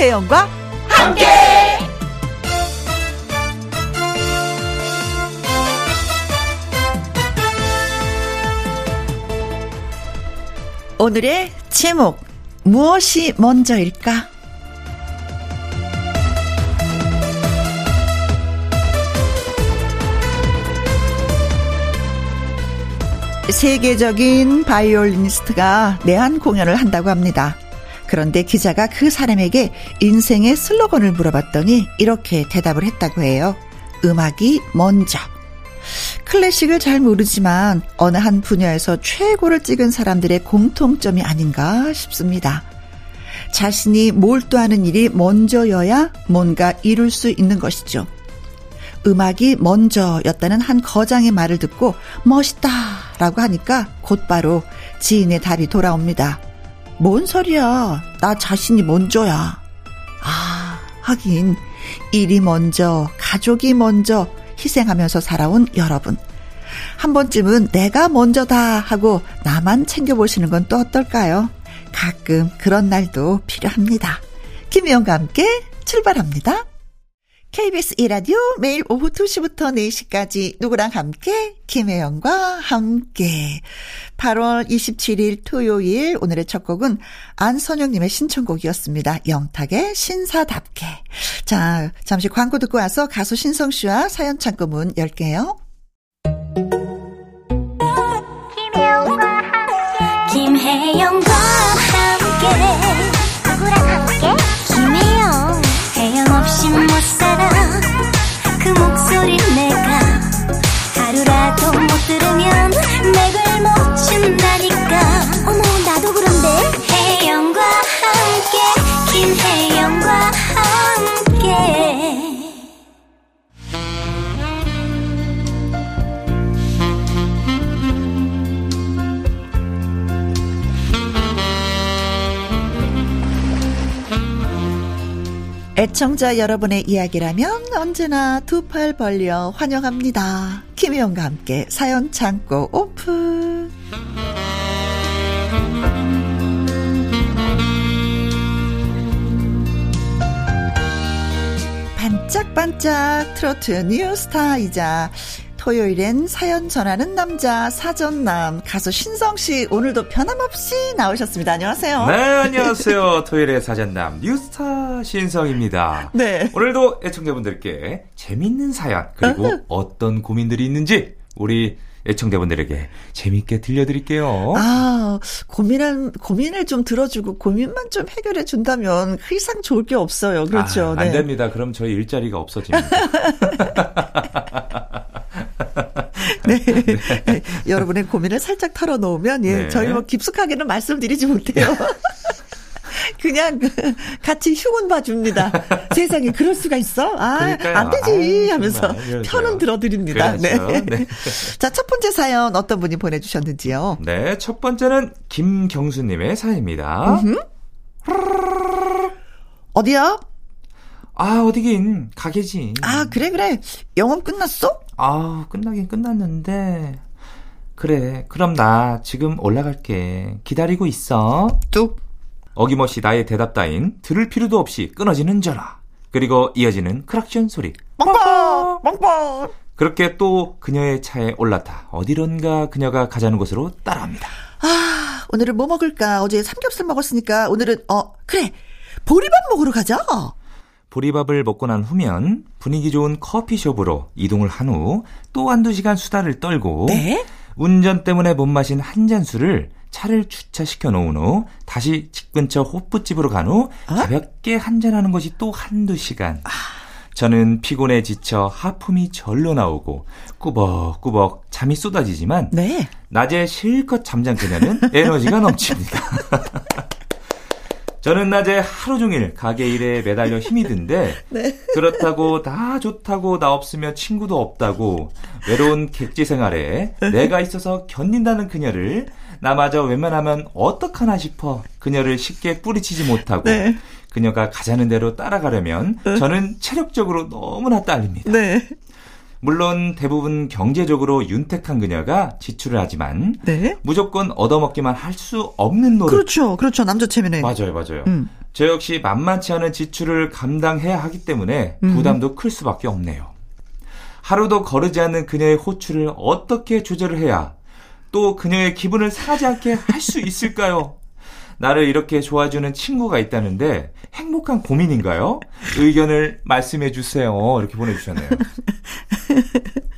김혜영과 함께. 오늘의 제목 무엇이 먼저일까? 세계적인 바이올리니스트가 내한 공연을 한다고 합니다. 그런데 기자가 그 사람에게 인생의 슬로건을 물어봤더니 이렇게 대답을 했다고 해요. 음악이 먼저. 클래식을 잘 모르지만 어느 한 분야에서 최고를 찍은 사람들의 공통점이 아닌가 싶습니다. 자신이 몰두하는 일이 먼저여야 뭔가 이룰 수 있는 것이죠. 음악이 먼저였다는 한 거장의 말을 듣고 멋있다 라고 하니까 곧바로 지인의 답이 돌아옵니다. 뭔 소리야. 나 자신이 먼저야. 아, 하긴 일이 먼저, 가족이 먼저 희생하면서 살아온 여러분. 한 번쯤은 내가 먼저다 하고 나만 챙겨보시는 건 또 어떨까요? 가끔 그런 날도 필요합니다. 김희영과 함께 출발합니다. KBS 이라디오 매일 오후 2시부터 4시까지 누구랑 함께 김혜영과 함께 8월 27일 토요일 오늘의 첫 곡은 안선영님의 신청곡이었습니다. 영탁의 신사답게 자 잠시 광고 듣고 와서 가수 신성씨와 사연 창고 문 열게요. 애청자 여러분의 이야기라면 언제나 두 팔 벌려 환영합니다. 김혜영과 함께 사연 창고 오픈. 반짝반짝 트로트 뉴스타이자 토요일엔 사연 전하는 남자 사전남 가수 신성 씨 오늘도 변함없이 나오셨습니다. 안녕하세요. 네, 안녕하세요. 토요일의 사전남 뉴스타 신성입니다. 네. 오늘도 애청자분들께 재밌는 사연 그리고 어떤 고민들이 있는지 우리 애청자분들에게 재밌게 들려드릴게요. 아, 고민한, 고민을 좀 들어주고 고민만 좀 해결해 준다면 그 이상 좋을 게 없어요. 그렇죠. 아, 안 네. 됩니다. 그럼 저희 일자리가 없어집니다. 네. 네. 여러분의 고민을 살짝 털어놓으면, 예, 네. 저희 뭐 깊숙하게는 말씀드리지 못해요. 그냥 같이 흉은 봐줍니다. 세상에 그럴 수가 있어? 아, 그러니까요. 안 되지 하면서 아, 편은 들어드립니다. 그렇죠. 네. 네. 자, 첫 번째 사연 어떤 분이 보내주셨는지요? 네, 첫 번째는 김경수님의 사연입니다. 어디야? 아, 어디긴, 가게지. 아, 그래, 그래. 영업 끝났어? 아, 끝나긴 끝났는데. 그래, 그럼 나 지금 올라갈게. 기다리고 있어. 뚝. 어김없이 나의 대답 따윈 들을 필요도 없이 끊어지는 전화. 그리고 이어지는 크락션 소리. 뻥뻥! 뻥뻥! 그렇게 또 그녀의 차에 올라타 어디론가 그녀가 가자는 곳으로 따라합니다. 아, 오늘은 뭐 먹을까? 어제 삼겹살 먹었으니까 오늘은, 어, 그래. 보리밥 먹으러 가자. 보리밥을 먹고 난 후면 분위기 좋은 커피숍으로 이동을 한 후 또 한두 시간 수다를 떨고 네? 운전 때문에 못 마신 한 잔 술을 차를 주차시켜 놓은 후 다시 집 근처 호프집으로 간후 어? 가볍게 한잔하는 것이 또 한두 시간. 아. 저는 피곤해 지쳐 하품이 절로 나오고 꾸벅꾸벅 잠이 쏟아지지만 네. 낮에 실컷 잠잔 그녀는 에너지가 넘칩니다. 저는 낮에 하루 종일 가게 일에 매달려 힘이 든데 네. 그렇다고 다 좋다고 나 없으면 친구도 없다고 외로운 객지 생활에 내가 있어서 견딘다는 그녀를 나마저 웬만하면 어떡하나 싶어 그녀를 쉽게 뿌리치지 못하고 네. 그녀가 가자는 대로 따라가려면 네. 저는 체력적으로 너무나 딸립니다. 네. 물론 대부분 경제적으로 윤택한 그녀가 지출을 하지만 네. 무조건 얻어먹기만 할 수 없는 노릇. 그렇죠, 그렇죠. 남자 체면에. 맞아요, 맞아요. 음. 저 역시 만만치 않은 지출을 감당해야 하기 때문에 음. 부담도 음. 클 수밖에 없네요. 하루도 거르지 않는 그녀의 호출을 어떻게 조절을 해야 또 그녀의 기분을 상하지 않게 할 수 있을까요? 나를 이렇게 좋아주는 친구가 있다는데 행복한 고민인가요? 의견을 말씀해 주세요. 이렇게 보내주셨네요.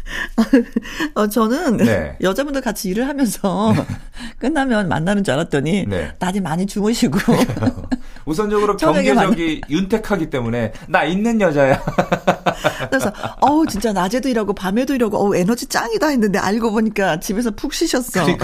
어, 저는 네. 여자분들 같이 일을 하면서 끝나면 만나는 줄 알았더니 네. 낮에 많이 주무시고 우선적으로 경제적이 윤택하기 때문에 나 있는 여자야. 그래서 어우 진짜 낮에도 일하고 밤에도 일하고 어우 에너지 짱이다 했는데 알고 보니까 집에서 푹 쉬셨어.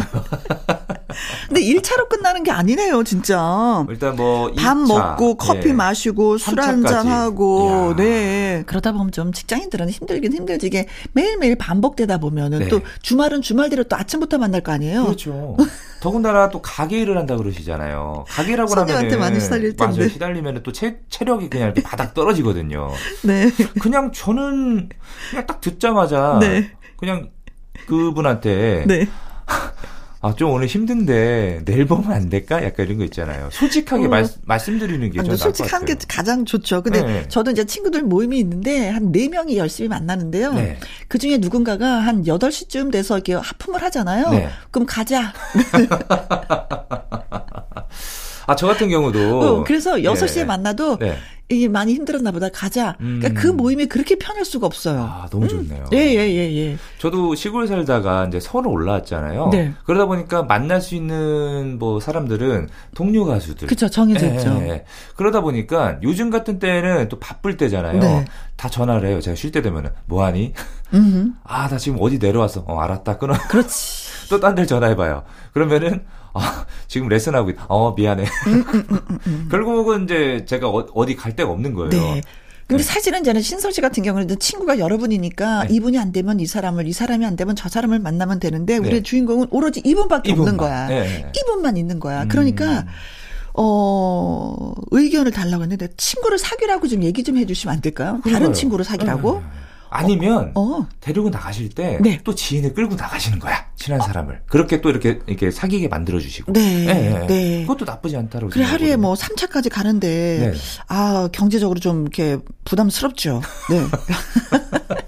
근데 1차로 끝나는 게 아니네요, 진짜. 일단 뭐 밥 먹고 커피 예. 마시고 술 한잔 하고 네. 그러다 보면 좀 직장인들은 힘들긴 힘들지게 매일매일 반복되다 보면은 네. 또 주말은 주말대로 또 아침부터 만날 거 아니에요. 그렇죠. 더군다나 또 가게 일을 한다 그러시잖아요. 가게라고 하면 많이 시달릴 텐데. 맞아요. 시달리면 또 체, 체력이 그냥 바닥 떨어지거든요. 네. 그냥 저는 그냥 딱 듣자마자 네. 그냥 그분한테 네. 아, 좀 오늘 힘든데 내일 보면 안 될까? 약간 이런 거 있잖아요. 솔직하게 어. 말, 말씀드리는 게 저는 솔직한 게 가장 좋죠. 근데 네. 저도 이제 친구들 모임이 있는데 한 4명이 열심히 만나는데요. 네. 그 중에 누군가가 한 8시쯤 돼서 이렇게 하품을 하잖아요. 네. 그럼 가자. 아, 저 같은 경우도. 어, 그래서 6시에 만나도 이게 많이 힘들었나 보다 가자. 그러니까 음. 그 모임이 그렇게 편할 수가 없어요. 아 너무 음. 좋네요. 예예예 예, 예, 예. 저도 시골 살다가 이제 서울 올라왔잖아요. 네. 그러다 보니까 만날 수 있는 뭐 사람들은 동료 가수들. 그렇죠 정해져 예, 있죠. 예, 그러다 보니까 요즘 같은 때는 또 바쁠 때잖아요. 네. 다 전화를 해요. 제가 쉴 때 되면은 뭐하니? 아 나 지금 어디 내려왔어. 어 알았다 끊어. 그렇지. 또 딴 데 전화해봐요. 그러면은 아, 지금 레슨하고 있, 어, 미안해. 음, 음, 음, 결국은 이제 제가 어, 디갈 데가 없는 거예요. 네. 근데 네. 사실은 저는 신설 씨 같은 경우는 친구가 여러분이니까 네. 이분이 안 되면 이 사람을 이 사람이 안 되면 저 사람을 만나면 되는데 네. 우리 주인공은 오로지 이분밖에 이분만. 없는 거야. 네. 이분만 있는 거야. 그러니까 어 의견을 달라고 했는데 친구를 사귀라고 좀 얘기 좀 해주시면 안 될까요? 다른 친구를 사귀라고? 아니면 어, 어. 데리고 나가실 때또 네. 지인을 끌고 나가시는 거야 친한 어. 사람을 그렇게 또 이렇게 이렇게 사귀게 만들어 주시고 네. 네. 네. 그것도 나쁘지 않다고 그래 하루에 뭐 3차까지 가는데 네. 아 경제적으로 좀 이렇게 부담스럽죠 네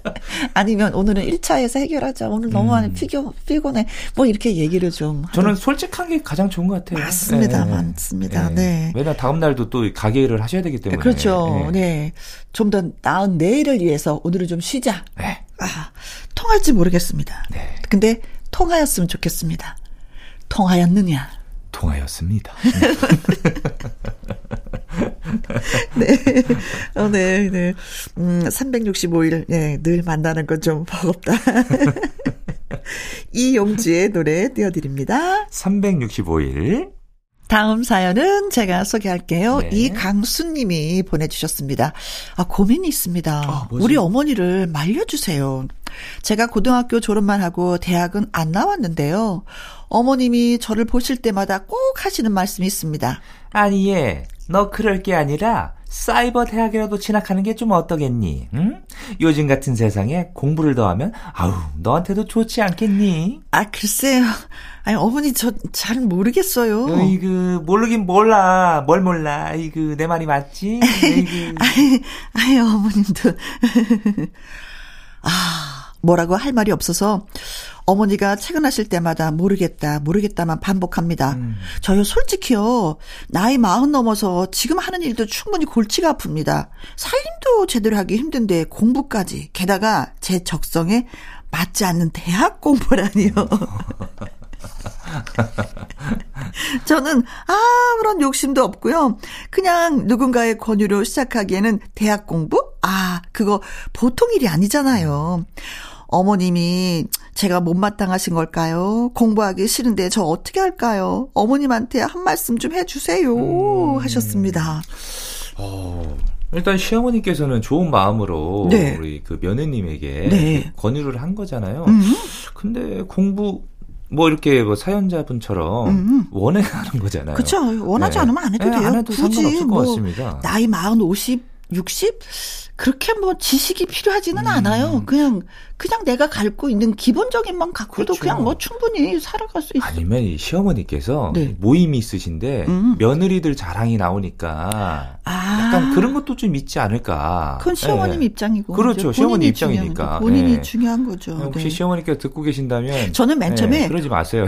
아니면 오늘은 1차에서 해결하자 오늘 너무 많이 음. 피곤 피곤해 뭐 이렇게 얘기를 좀 저는 솔직한 게 가장 좋은 것 같아요 맞습니다 네. 맞습니다 네 왜냐 다음 날도 또 가게 일을 하셔야 되기 때문에 그렇죠 네 좀 더 나은 내일을 위해서 오늘은 좀 쉬자. 네. 아, 통할지 모르겠습니다. 네. 근데 통하였으면 좋겠습니다. 통하였느냐? 통하였습니다. 네. 어, 네, 네. 음, 365일, 네, 늘 만나는 건 좀 버겁다. 이용주의 노래 띄워드립니다. 365일. 다음 사연은 제가 소개할게요. 네. 이강수님이 보내주셨습니다. 아, 고민이 있습니다. 아, 우리 어머니를 말려주세요. 제가 고등학교 졸업만 하고 대학은 안 나왔는데요. 어머님이 저를 보실 때마다 꼭 하시는 말씀이 있습니다. 아니, 얘, 너 그럴 게 아니라 사이버 대학이라도 진학하는 게 좀 어떠겠니? 응? 요즘 같은 세상에 공부를 더 하면 아우 너한테도 좋지 않겠니? 아 글쎄요. 아니 어머니 저 잘 모르겠어요. 어이그 모르긴 몰라. 뭘 몰라. 아이그 내 말이 맞지? 아이, 아이 어머님도 아 뭐라고 할 말이 없어서 어머니가 퇴근하실 때마다 모르겠다, 모르겠다만 반복합니다. 음. 저요, 솔직히요, 나이 마흔 넘어서 지금 하는 일도 충분히 골치가 아픕니다. 살림도 제대로 하기 힘든데 공부까지. 게다가 제 적성에 맞지 않는 대학 공부라니요. 저는 아무런 욕심도 없고요. 그냥 누군가의 권유로 시작하기에는 대학 공부? 아, 그거 보통 일이 아니잖아요. 어머님이 제가 못마땅하신 걸까요? 공부하기 싫은데 저 어떻게 할까요? 어머님한테 한 말씀 좀 해주세요. 음. 하셨습니다. 어. 일단 시어머니께서는 좋은 마음으로 네. 우리 그 며느님에게 네. 권유를 한 거잖아요. 음. 근데 공부 뭐 이렇게 뭐 사연자분처럼 음. 원해 하는 거잖아요. 그렇죠. 원하지 네. 않으면 안 해도 네, 돼요. 안 해도 굳이 상관없을 뭐 것 같습니다. 나이 40, 50, 60 그렇게 뭐 지식이 필요하지는 음. 않아요. 그냥 그냥 내가 갖고 있는 기본적인 만 갖고도 그렇죠. 그냥 뭐 충분히 살아갈 수 있어. 아니면 시어머니께서 네. 모임이 있으신데 음. 며느리들 자랑이 나오니까 아. 약간 그런 것도 좀 있지 않을까. 그건 시어머님 네. 입장이고. 그렇죠. 시어머니 입장이니까. 본인이 네. 중요한 거죠. 혹시 네. 시어머니께서 듣고 계신다면 저는 맨 처음에 네, 그러지 마세요.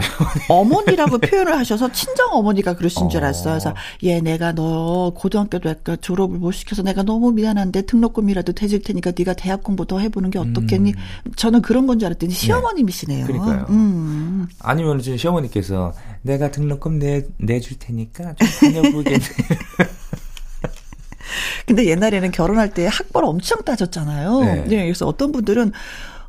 어머니라고 표현을 하셔서 친정 어머니가 그러신 어. 줄 알았어요. 그래서 얘 내가 너 고등학교도 약간 졸업을 못 시켜서 내가 너무 미안한데 등록금이라도 대줄 테니까 네가 대학 공부 더 해보는 게 어떻겠니? 음. 저는 그런 건 줄 알았더니 네. 시어머님이시네요. 그러니까요. 음. 아니면 지금 시어머니께서 내가 등록금 내 내줄 테니까 좀 다녀보겠네. 근데 옛날에는 결혼할 때 학벌 엄청 따졌잖아요. 네. 네. 그래서 어떤 분들은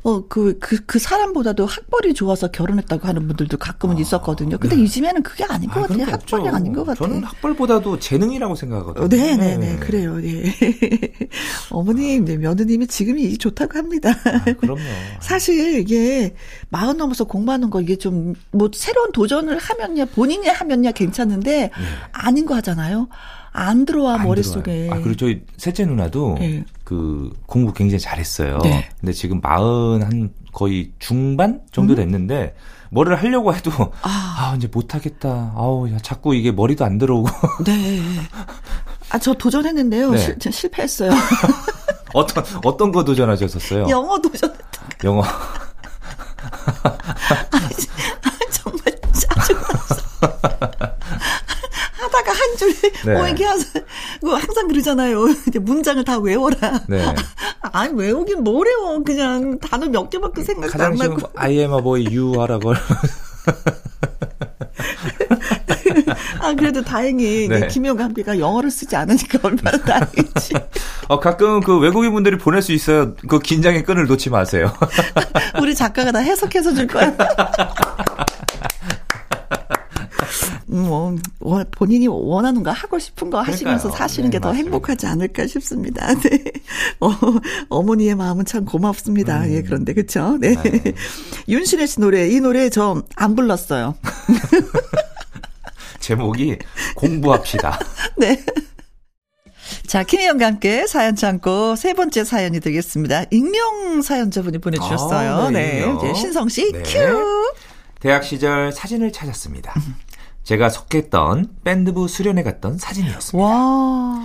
어, 그, 그, 그 사람보다도 학벌이 좋아서 결혼했다고 하는 분들도 가끔은 아, 있었거든요. 근데 네. 요즘에는 그게 아닌 것 아, 같아요. 학벌이 없죠. 아닌 것 같아요. 저는 학벌보다도 재능이라고 생각하거든요. 네네네. 네. 그래요. 예. 어머님, 네, 며느님이 지금이 좋다고 합니다. 아, 그럼요. 사실 이게 마흔 넘어서 공부하는 거 이게 좀 뭐 새로운 도전을 하면야 본인이 하면야 괜찮은데 네. 아닌 거 하잖아요. 안 들어와 안 머릿속에. 들어와요. 아, 그리고 저희 셋째 누나도 네. 그 공부 굉장히 잘했어요. 네. 근데 지금 마흔 한 거의 중반 정도 음? 됐는데 뭐를 하려고 해도 아, 아 이제 못 하겠다. 아우 야, 자꾸 이게 머리도 안 들어오고. 네. 아 저 도전했는데요. 네. 실, 실패했어요. 어떤 어떤 거 도전하셨었어요? 영어 도전했다. 영어. 아, 정말 짜증났어. 하다가 한 줄에 네. 뭐 이렇게 하서 그 항상 그러잖아요. 이제 문장을 다 외워라. 네. 아니 외우긴 뭘 외워 그냥 단어 몇 개밖에 생각 안 나고. I am a boy, you girl. 아, 그래도 다행히 네. 김용 감비가 영어를 쓰지 않으니까 얼마나 다행이지. 어, 가끔 그 외국인 분들이 보낼 수 있어요. 그 긴장의 끈을 놓지 마세요. 우리 작가가 다 해석해서 줄 거야. 뭐 본인이 원하는 거 하고 싶은 거 하시면서 그러니까요. 사시는 네, 게더 행복하지 않을까 싶습니다. 네. 어, 어머니의 마음은 참 고맙습니다. 음. 예, 그런데 그렇죠. 네. 네. 윤신혜 씨 노래 이 노래 저 안 불렀어요. 제목이 공부합시다. 네. 자, 김혜영과 함께 사연 참고 세 번째 사연이 되겠습니다. 익명 사연자분이 보내주셨어요. 아, 네. 네. 신성 씨, 네. 큐. 대학 시절 사진을 찾았습니다. 제가 속했던 밴드부 수련회 갔던 사진이었습니다. 와.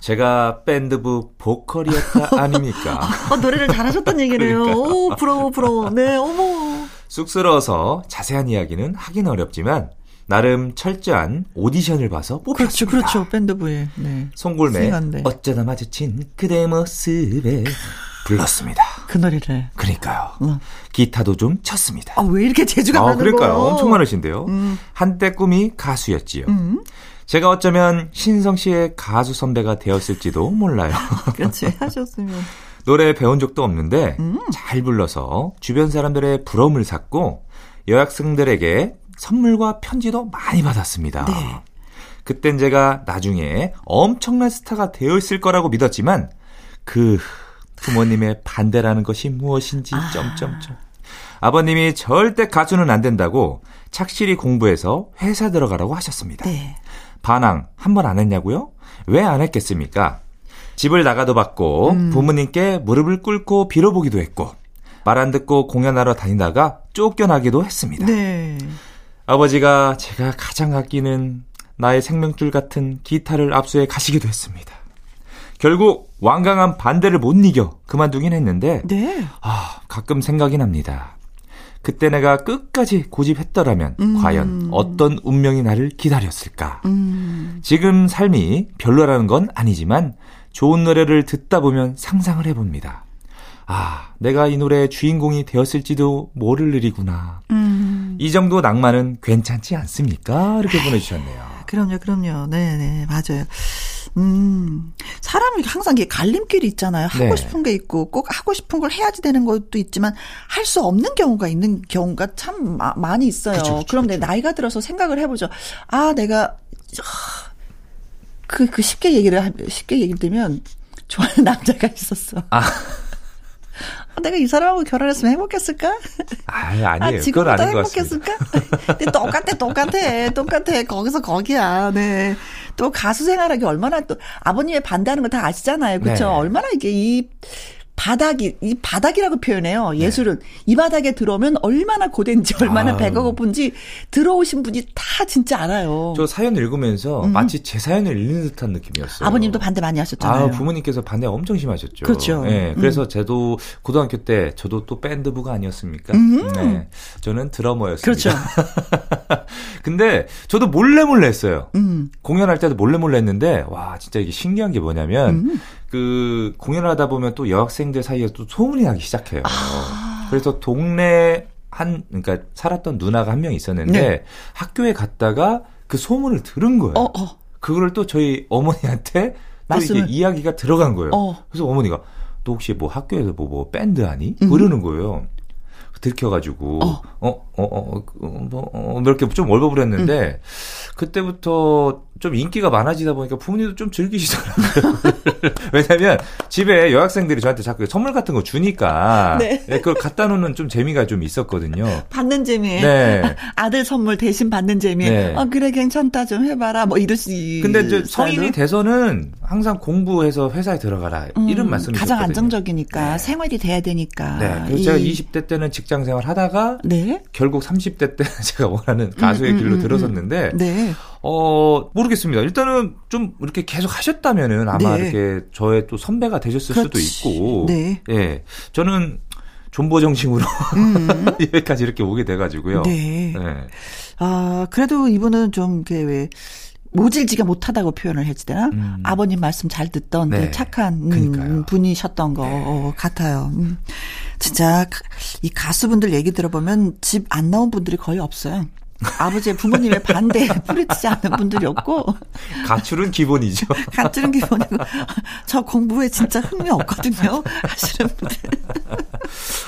제가 밴드부 보컬이었다 아닙니까? 어, 노래를 잘하셨던 얘기네요. 오, 부러워, 부러워. 네, 어머. 쑥스러워서 자세한 이야기는 하긴 어렵지만 나름 철저한 오디션을 봐서 뽑혔습니다. 그렇죠, 그렇죠. 밴드부에. 네. 송골매 어쩌다 마주친 그대 모습에 불렀습니다. 그 노래를. 그러니까요. 응. 기타도 좀 쳤습니다. 아, 왜 이렇게 재주가 아, 많은 그러니까요. 거? 엄청 많으신데요. 음. 한때 꿈이 가수였지요. 음. 제가 어쩌면 신성 씨의 가수 선배가 되었을지도 몰라요. 그렇지, 하셨으면. 노래 배운 적도 없는데 음. 잘 불러서 주변 사람들의 부러움을 샀고 여학생들에게 선물과 편지도 많이 받았습니다. 네. 그땐 제가 나중에 엄청난 스타가 되어 있을 거라고 믿었지만 그 부모님의 반대라는 것이 무엇인지 아. 점점점. 아버님이 절대 가수는 안 된다고 착실히 공부해서 회사 들어가라고 하셨습니다. 네. 반항 한 번 안 했냐고요? 왜 안 했겠습니까? 집을 나가도 받고 음. 부모님께 무릎을 꿇고 빌어보기도 했고 말 안 듣고 공연하러 다니다가 쫓겨나기도 했습니다. 네. 아버지가 제가 가장 아끼는 나의 생명줄 같은 기타를 압수해 가시기도 했습니다. 결국 완강한 반대를 못 이겨 그만두긴 했는데 네. 아 가끔 생각이 납니다. 그때 내가 끝까지 고집했더라면 음. 과연 어떤 운명이 나를 기다렸을까? 음. 지금 삶이 별로라는 건 아니지만 좋은 노래를 듣다 보면 상상을 해봅니다. 아, 내가 이 노래의 주인공이 되었을지도 모를 일이구나. 음. 이 정도 낭만은 괜찮지 않습니까? 이렇게 보내주셨네요. 그럼요, 그럼요. 네네, 네, 맞아요. 음, 사람이 항상 이게 갈림길이 있잖아요. 하고 네. 싶은 게 있고 꼭 하고 싶은 걸 해야지 되는 것도 있지만 할 수 없는 경우가 있는 경우가 참 마, 많이 있어요. 그쵸, 그쵸, 그럼 내 나이가 들어서 생각을 해보죠. 아, 내가 그, 그 쉽게 얘기를 쉽게 얘기 들면 좋아하는 남자가 있었어. 아. 아, 내가 이 사람하고 결혼했으면 행복했을까? 아, 아니에요. 아, 지금보다 행복했을까? 근데 똑같아, 똑같아, 똑같아. 거기서 거기야. 네. 또 가수 생활하기 얼마나 또 아버님의 반대하는 거 다 아시잖아요. 그렇죠? 네. 얼마나 이게 이 바닥이 이 바닥이라고 표현해요. 네. 예술은 네. 이 바닥에 들어오면 얼마나 고된지 얼마나 아. 배가 고픈지 들어오신 분이 다 진짜 알아요. 저 사연 읽으면서 음. 마치 제 사연을 읽는 듯한 느낌이었어요. 아버님도 반대 많이 하셨잖아요. 아, 부모님께서 반대 엄청 심하셨죠. 그렇죠. 네, 그래서 음. 저도 고등학교 때 저도 또 밴드부가 아니었습니까? 음. 네, 저는 드러머였습니다. 그렇죠. 근데 저도 몰래 몰래 했어요. 음. 공연할 때도 몰래 몰래 했는데 와 진짜 이게 신기한 게 뭐냐면. 음. 그 공연을 하다 보면 또 여학생들 사이에 또 소문이 나기 시작해요. 아. 그래서 동네 한 그러니까 살았던 누나가 한 명 있었는데 네. 학교에 갔다가 그 소문을 들은 거예요. 어, 어. 그거를 또 저희 어머니한테 또 이게 이야기가 들어간 거예요. 어. 그래서 어머니가 또 혹시 뭐 학교에서 뭐, 뭐 밴드 하니? 음. 그러는 거예요. 들켜가지고 어어어어뭐 어, 이렇게 좀 얼버무렸는데 음. 그때부터 좀 인기가 많아지다 보니까 부모님도 좀 즐기시더라고요. 왜냐면 집에 여학생들이 저한테 자꾸 선물 같은 거 주니까 네. 네, 그걸 갖다 놓는 좀 재미가 좀 있었거든요. 받는 재미. 네. 아들 선물 대신 받는 재미. 네. 아 그래 괜찮다 좀 해봐라 뭐 이러시. 근데 이제 성인이 돼서는 항상 공부해서 회사에 들어가라 음, 이런 말씀이 가장 안정적이니까 네. 생활이 돼야 되니까. 네. 그래서 이... 제가 20대 때는 직장 생활 하다가 네. 결국 30대 때 제가 원하는 가수의 음, 음, 길로 음, 음. 들어섰는데. 네. 어, 모르겠습니다. 일단은 좀 이렇게 계속 하셨다면은 아마 네. 이렇게 저의 또 선배가 되셨을 그렇지. 수도 있고. 네. 예. 저는 존버 정신으로 음. 여기까지 이렇게 오게 돼가지고요. 네. 네. 아, 그래도 이분은 좀, 그, 왜, 모질지가 못하다고 표현을 해지 되나? 음. 아버님 말씀 잘 듣던 네. 착한 음, 분이셨던 거 네. 같아요. 음. 진짜 이 가수분들 얘기 들어보면 집 안 나온 분들이 거의 없어요. 아버지의 부모님의 반대에 뿌리치지 않는 분들이 없고 가출은 기본이죠. 가출은 기본이고 저 공부에 진짜 흥미 없거든요. 하시는 분들.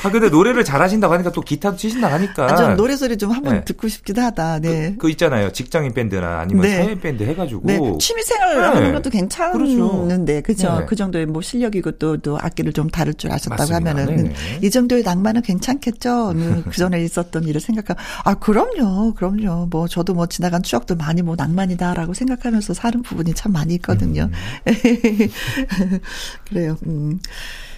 아 근데 노래를 잘하신다고 하니까 또 기타도 치신다 하니까. 아, 전 노래 소리 좀 한번 네. 듣고 싶기도 하다. 네. 그, 그, 있잖아요. 직장인 밴드나 아니면 네. 사회 밴드 해가지고. 네. 취미생활 네. 하는 것도 괜찮은데 그렇죠. 네. 그 정도의 뭐 실력이고 또, 또 악기를 좀 다룰 줄 아셨다고 맞습니다. 하면은 네네. 이 정도의 낭만은 괜찮겠죠. 음, 그 전에 있었던 일을 생각하면 아 그럼요. 그럼요. 뭐 저도 뭐 지나간 추억도 많이 뭐 낭만이다라고 생각하면서 사는 부분이 참 많이 있거든요. 음. 그래요. 음.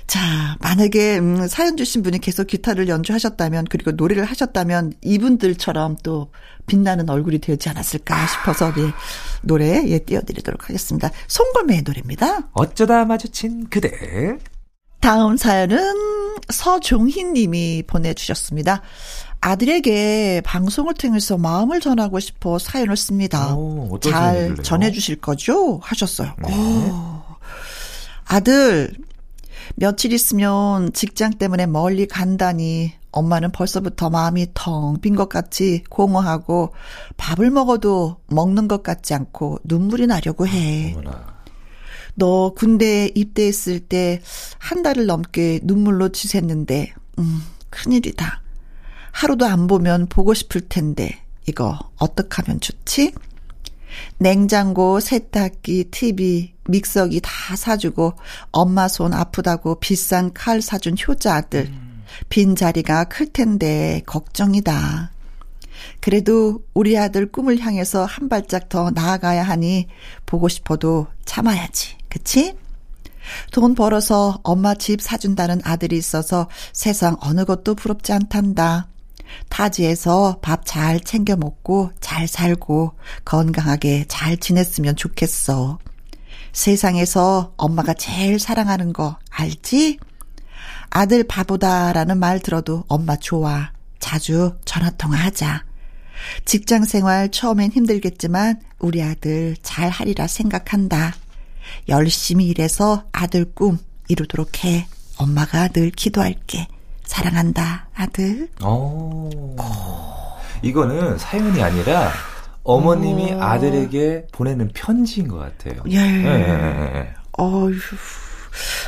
자, 만약에 음, 사연 주신 분이 계속 기타를 연주하셨다면 그리고 노래를 하셨다면 이분들처럼 또 빛나는 얼굴이 되지 않았을까 싶어서 네, 노래 예 띄워드리도록 하겠습니다. 송골매의 노래입니다. 어쩌다 마주친 그대. 다음 사연은 서종희 님이 보내주셨습니다. 아들에게 방송을 통해서 마음을 전하고 싶어 사연을 씁니다. 오, 잘 전해주실 거죠? 하셨어요. 네. 오. 아들, 며칠 있으면 직장 때문에 멀리 간다니 엄마는 벌써부터 마음이 텅 빈 것 같이 공허하고 밥을 먹어도 먹는 것 같지 않고 눈물이 나려고 해. 너 군대에 입대했을 때 한 달을 넘게 눈물로 지샜는데, 음, 큰일이다. 하루도 안 보면 보고 싶을 텐데 이거 어떡 하면 좋지? 냉장고, 세탁기, TV, 믹서기 다 사주고 엄마 손 아프다고 비싼 칼 사준 효자 아들. 음. 빈 자리가 클 텐데 걱정이다. 그래도 우리 아들 꿈을 향해서 한 발짝 더 나아가야 하니 보고 싶어도 참아야지. 그치? 돈 벌어서 엄마 집 사준다는 아들이 있어서 세상 어느 것도 부럽지 않단다. 타지에서 밥 잘 챙겨 먹고 잘 살고 건강하게 잘 지냈으면 좋겠어. 세상에서 엄마가 제일 사랑하는 거 알지? 아들 바보다라는 말 들어도 엄마 좋아. 자주 전화통화 하자. 직장 생활 처음엔 힘들겠지만 우리 아들 잘 하리라 생각한다. 열심히 일해서 아들 꿈 이루도록 해. 엄마가 늘 기도할게. 사랑한다, 아들. 오. 이거는 사연이 아니라 어머님이 오. 아들에게 보내는 편지인 것 같아요. 예. 예. 예, 예, 예. 어휴.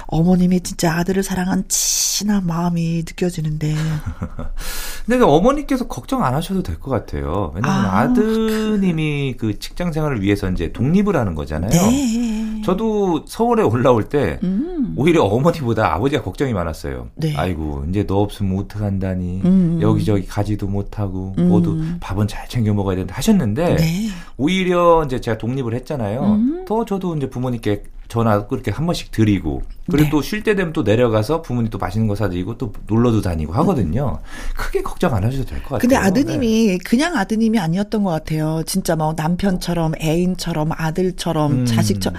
어머님이 진짜 아들을 사랑한 친한 마음이 느껴지는데. 근데 그 어머니께서 걱정 안 하셔도 될 것 같아요. 왜냐면 아, 드님이 그 직장 생활을 위해서 이제 독립을 하는 거잖아요. 네. 저도 서울에 올라올 때 음. 오히려 어머니보다 아버지가 걱정이 많았어요. 네. 아이고 이제 너 없으면 어떡한다니 음. 여기저기 가지도 못하고 음. 모두 밥은 잘 챙겨 먹어야 된다 하셨는데 네. 오히려 이제 제가 독립을 했잖아요. 음. 더 저도 이제 부모님께 전화 그렇게 한 번씩 드리고 그리고 네. 또쉴 때 되면 또 내려가서 부모님 또 맛있는 거 사드리고 또 놀러도 다니고 하거든요. 크게 걱정 안 하셔도 될 것 같아요. 근데 아드님이 네. 그냥 아드님이 아니었던 것 같아요. 진짜 뭐 남편처럼 애인처럼 아들처럼 음. 자식처럼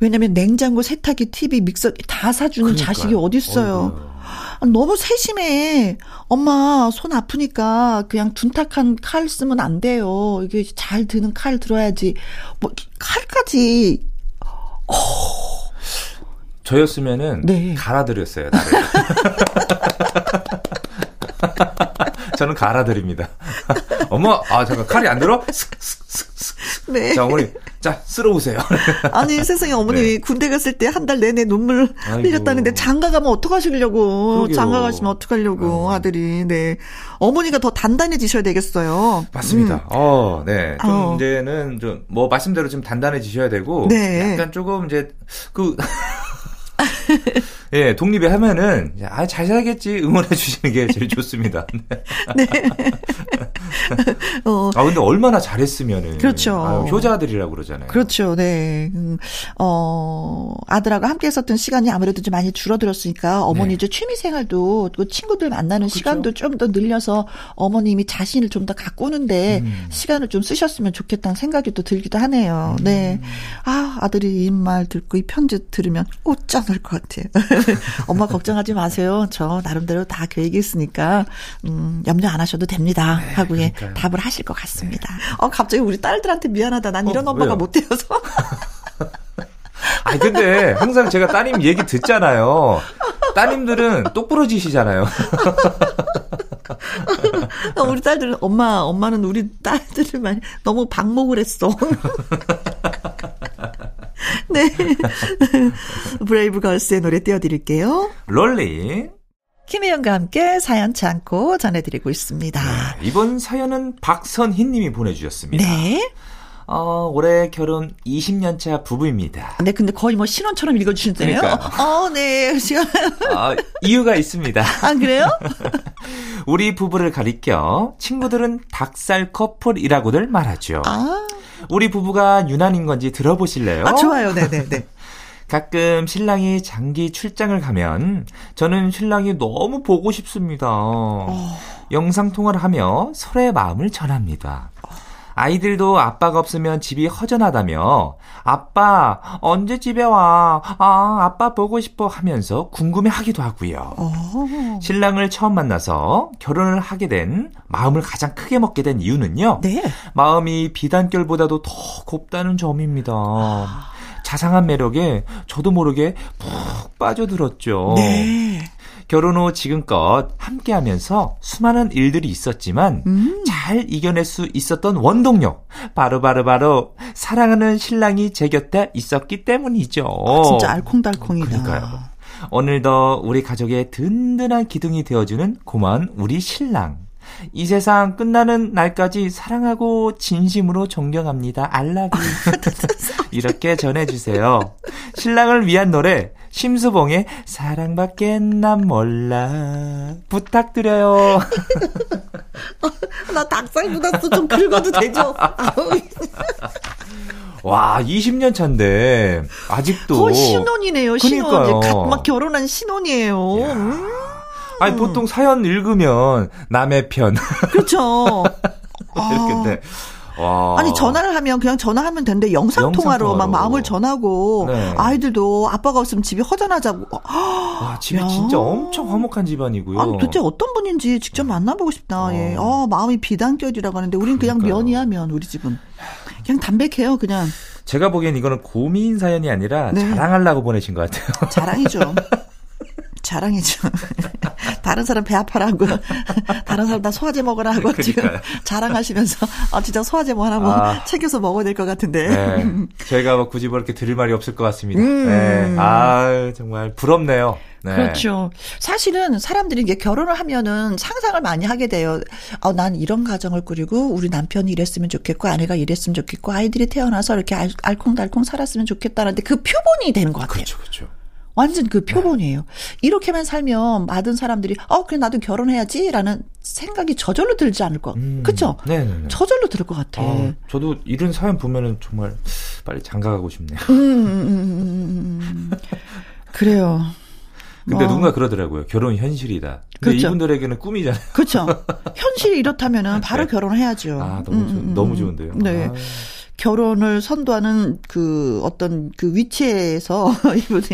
왜냐면 냉장고, 세탁기, TV, 믹서 다 사주는 그러니까요. 자식이 어딨어요. 너무 세심해. 엄마 손 아프니까 그냥 둔탁한 칼 쓰면 안 돼요. 이게 잘 드는 칼 들어야지. 뭐 칼까지. 어. 저였으면은 네. 갈아드렸어요. 나를. 저는 갈아드립니다. 엄마, 아 잠깐 칼이 안 들어? 네. 자 어머니, 자 쓸어오세요. 아니 세상에 어머니 네. 군대 갔을 때 한 달 내내 눈물 아이고. 흘렸다는데 장가 가면 어떡하시려고? 장가 가시면 어떡하려고 어. 아들이. 네. 어머니가 더 단단해지셔야 되겠어요. 맞습니다. 음. 어, 네. 좀 어. 이제는 좀 뭐 말씀대로 좀 단단해지셔야 되고 네. 약간 조금 이제 그 예, 독립에 하면은, 아, 잘 살겠지. 응원해 주시는 게 제일 좋습니다. 네. 어. 아, 근데 얼마나 잘했으면은. 그렇죠. 아, 효자들이라고 그러잖아요. 그렇죠. 네. 음, 어, 아들하고 함께 있었던 시간이 아무래도 좀 많이 줄어들었으니까 어머니 네. 이제 취미 생활도 또 친구들 만나는 그렇죠. 시간도 좀 더 늘려서 어머님이 자신을 좀 더 가꾸는데 음. 시간을 좀 쓰셨으면 좋겠다는 생각이 또 들기도 하네요. 음. 네. 아, 아들이 이 말 듣고 이 편지 들으면 꽃짠할 것 같아요. 엄마 걱정하지 마세요. 저 나름대로 다 계획이 있으니까 음, 염려 안 하셔도 됩니다. 네, 하고 예, 답을 하실 것 같습니다. 네. 어 갑자기 우리 딸들한테 미안하다. 난 이런 어, 엄마가 왜요? 못 되어서. 아니 근데 항상 제가 따님 얘기 듣잖아요. 따님들은 똑부러지시잖아요. 우리 딸들은 엄마 엄마는 우리 딸들을 많이 너무 방목을 했어. 네. 브레이브 걸스의 노래 띄워드릴게요. 롤린. 김혜영과 함께 사연 참고 전해드리고 있습니다. 네, 이번 사연은 박선희 님이 보내주셨습니다. 네. 어, 올해 결혼 20년 차 부부입니다. 네, 근데 거의 뭐 신혼처럼 읽어주시는데요. 어, 네. 어, 이유가 있습니다. 아, 그래요? 우리 부부를 가리켜 친구들은 닭살 커플이라고들 말하죠. 아. 우리 부부가 유난인 건지 들어보실래요? 아, 좋아요. 네네네. 가끔 신랑이 장기 출장을 가면 저는 신랑이 너무 보고 싶습니다. 어... 영상통화를 하며 서로의 마음을 전합니다. 아이들도 아빠가 없으면 집이 허전하다며 아빠 언제 집에 와? 아 아빠 보고 싶어 하면서 궁금해하기도 하고요. 오. 어. 신랑을 처음 만나서 결혼을 하게 된 마음을 가장 크게 먹게 된 이유는요. 네. 마음이 비단결보다도 더 곱다는 점입니다. 아. 자상한 매력에 저도 모르게 푹 빠져들었죠. 네. 결혼 후 지금껏 함께 하면서 수많은 일들이 있었지만 음. 잘 이겨낼 수 있었던 원동력 바로바로바로 바로, 바로 사랑하는 신랑이 제 곁에 있었기 때문이죠. 아, 진짜 알콩달콩이다. 그러니까요. 오늘도 우리 가족의 든든한 기둥이 되어주는 고마운 우리 신랑. 이 세상 끝나는 날까지 사랑하고 진심으로 존경합니다. 알라뷰. 이렇게 전해주세요. 신랑을 위한 노래 심수봉의 사랑밖에 난 몰라 부탁드려요. 나 닭살 묻었어. 좀 긁어도 되죠? 와, 20년 차인데 아직도 어, 신혼이네요. 신혼. 막 결혼한 신혼이에요. 음. 아니 보통 사연 읽으면 남의 편. 그렇죠. 이렇게 와. 아니 전화를 하면 그냥 전화하면 되는데 영상 통화로 막 마음을 전하고 네. 아이들도 아빠가 없으면 집이 허전하자고. 와 집이 야. 진짜 엄청 화목한 집안이고요. 아니 도대체 어떤 분인지 직접 만나보고 싶다. 어. 예. 아 마음이 비단결이라고 하는데 우린 그냥 면이야 면 우리 집은 그냥 담백해요 그냥. 제가 보기엔 이거는 고민 사연이 아니라 네. 자랑하려고 보내신 것 같아요. 자랑이죠. 자랑이죠. 다른 사람 배 아파라고, 다른 사람 다 소화제 먹으라 하고 지금 자랑하시면서, 아, 진짜 소화제 뭐 하나 뭐 아, 챙겨서 먹어야 될 것 같은데. 네. 저희가 뭐 굳이 뭐 이렇게 들을 말이 없을 것 같습니다. 음. 네. 아, 정말 부럽네요. 네. 그렇죠. 사실은 사람들이 이게 결혼을 하면은 상상을 많이 하게 돼요. 어, 난 이런 가정을 꾸리고 우리 남편이 이랬으면 좋겠고 아내가 이랬으면 좋겠고 아이들이 태어나서 이렇게 알, 알콩달콩 살았으면 좋겠다는데 그 표본이 되는 것 같아요. 그렇죠, 그렇죠. 완전 그 표본이에요. 이렇게만 살면 많은 사람들이 어 그래 나도 결혼해야지라는 생각이 저절로 들지 않을 것. 음, 그렇죠? 네, 저절로 들을 것 같아. 아, 저도 이런 사연 보면은 정말 빨리 장가가고 싶네요. 음, 음, 음, 음 그래요. 근데 어. 누군가 그러더라고요. 결혼이 현실이다. 근데 그렇죠. 이분들에게는 꿈이잖아요. 그렇죠. 현실이 이렇다면은 바로 네. 결혼해야죠. 아, 너무, 음, 음, 너무 좋은데요. 네. 아. 결혼을 선도하는 그 어떤 그 위치에서 이분이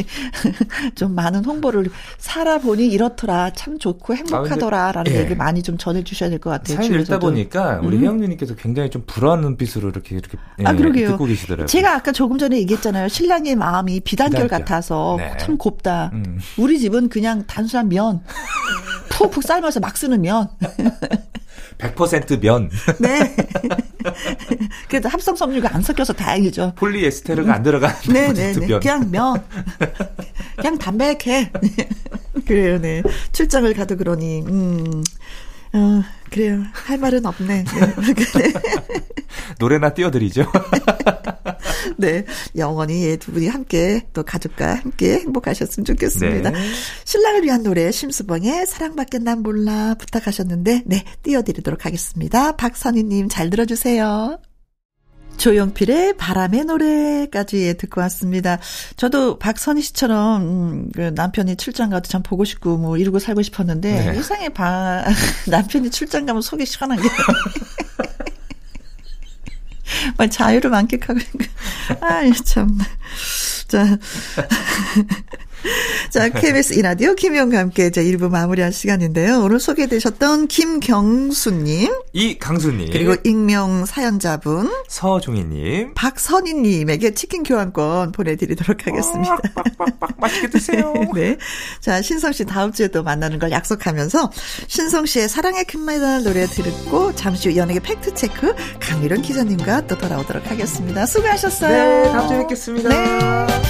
좀 많은 홍보를 살아보니 이렇더라 참 좋고 행복하더라라는 아, 예. 얘기 많이 좀 전해주셔야 될 것 같아요. 사연 읽다 보니까 우리 음. 혜영님께서 굉장히 좀 불안한 눈빛으로 이렇게 이렇게 예, 아, 그러게요. 듣고 계시더라고요. 제가 아까 조금 전에 얘기했잖아요. 신랑의 마음이 비단결, 비단결. 같아서 네. 참 곱다. 음. 우리 집은 그냥 단순한 면 푹푹 삶아서 막 쓰는 면. 100% 면. 네. 그래도 합성 섬유가 안 섞여서 다행이죠. 폴리에스테르가 안 들어간 네, 네, 네. 면. 그냥 면. 그냥 담백해. 그래요, 네. 출장을 가도 그러니, 음. 어, 그래요. 할 말은 없네. 네. 노래나 띄워드리죠. 네. 영원히 두 분이 함께 또 가족과 함께 행복하셨으면 좋겠습니다. 네. 신랑을 위한 노래 심수봉의 사랑밖에 난 몰라 부탁하셨는데 네. 띄워드리도록 하겠습니다. 박선희님 잘 들어주세요. 조용필의 바람의 노래까지 듣고 왔습니다. 저도 박선희 씨처럼 음, 그 남편이 출장 가도 참 보고 싶고 뭐 이러고 살고 싶었는데 네. 이상해 봐 남편이 출장 가면 속이 시원한 게 막 자유를 만끽하고. 아이, 참. 자. 자, KBS 이라디오 김영과 함께 이제 1부 마무리할 시간인데요. 오늘 소개되셨던 김경수님, 이강수님, 그리고 익명 사연자분, 서종희님, 박선희님에게 치킨 교환권 보내드리도록 하겠습니다. 빡빡빡 맛있게 드세요. 네. 자, 신성 씨 다음 주에 또 만나는 걸 약속하면서 신성 씨의 사랑의 큰메달 노래 듣고 잠시 후 연예계 팩트체크 강미론 기자님과 또 돌아오도록 하겠습니다. 수고하셨어요. 네, 다음 주에 뵙겠습니다. 네.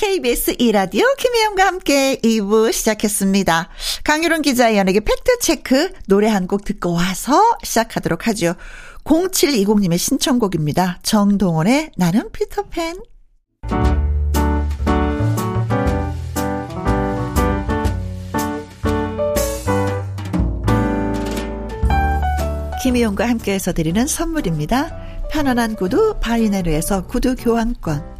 KBS 이라디오 김혜영과 함께 2부 시작했습니다. 강유론 기자의 연예계 팩트체크 노래 한 곡 듣고 와서 시작하도록 하죠. 0720님의 신청곡입니다. 정동원의 나는 피터팬. 김혜영과 함께해서 드리는 선물입니다. 편안한 구두 바이네르에서 구두 교환권.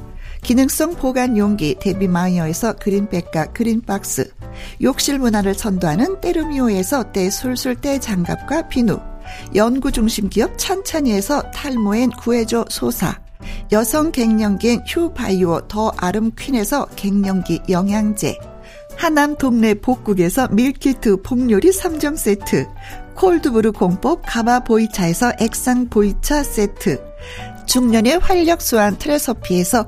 기능성 보관 용기 데비마이어에서 그린백과 그린박스, 욕실 문화를 선도하는 때르미오에서 때술술 때장갑과 비누, 연구중심 기업 찬찬이에서 탈모엔 구해줘 소사, 여성 갱년기엔 휴바이오 더 아름퀸에서 갱년기 영양제, 하남 동네 복국에서 밀키트 복요리 3점 세트, 콜드브루 공법 가마 보이차에서 액상 보이차 세트, 중년의 활력 수한 트레서피에서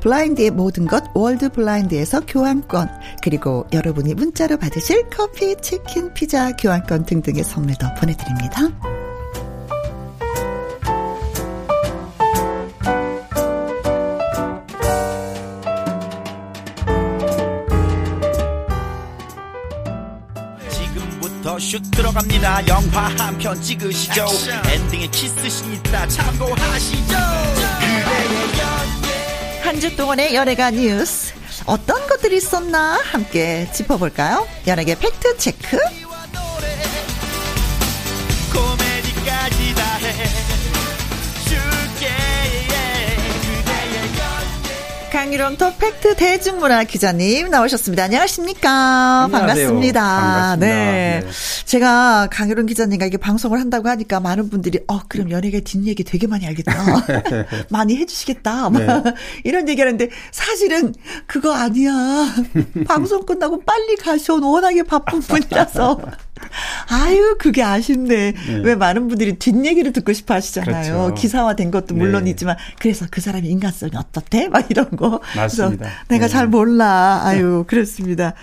블라인드의 모든 것 월드 블라인드에서 교환권 그리고 여러분이 문자로 받으실 커피, 치킨, 피자 교환권 등등의 선물도 보내드립니다. 지금부터 슛 들어가 갑니다. 영화 한 편 찍으시죠. 엔딩에 키스신 있다. 참고하시죠 한 주 동안의 연예가 뉴스 어떤 것들이 있었나 함께 짚어볼까요? 연예계 팩트 체크. 강일홍 더 팩트 대중문화 기자님 나오셨습니다. 안녕하십니까? 안녕하세요. 반갑습니다. 반갑습니다. 네. 네. 제가 강유령 기자님과 이게 방송을 한다고 하니까 많은 분들이 어 그럼 연예계 뒷얘기 되게 많이 알겠다. 많이 해주시겠다. 막 네. 이런 얘기하는데 사실은 그거 아니야. 방송 끝나고 빨리 가셔. 워낙에 바쁜 분이라서. 아유, 그게 아쉽네. 왜 많은 분들이 뒷얘기를 듣고 싶어 하시잖아요. 그렇죠. 기사화된 것도 네. 물론이지만, 그래서 그 사람의 인간성이 어떻대? 막 이런 거. 맞습니다. 내가 네. 잘 몰라. 아유, 그렇습니다.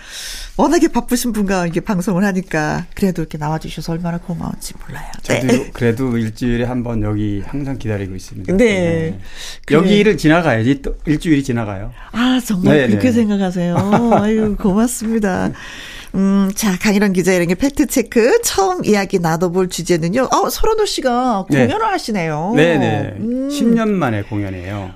워낙에 바쁘신 분과 이게 방송을 하니까, 그래도 이렇게 나와주셔서 얼마나 고마운지 몰라요. 저도 네. 그래도 일주일에 한 번 여기 항상 기다리고 있습니다. 네. 그래. 여기를 지나가야지 또 일주일이 지나가요. 아, 정말 네, 그렇게 네. 생각하세요. 아유, 고맙습니다. 음, 자, 강일원 기자 이런 게 팩트체크. 처음 이야기 나눠볼 주제는요. 어, 설원호 씨가 네. 공연을 하시네요. 네네. 음. 10년 만에 공연이에요.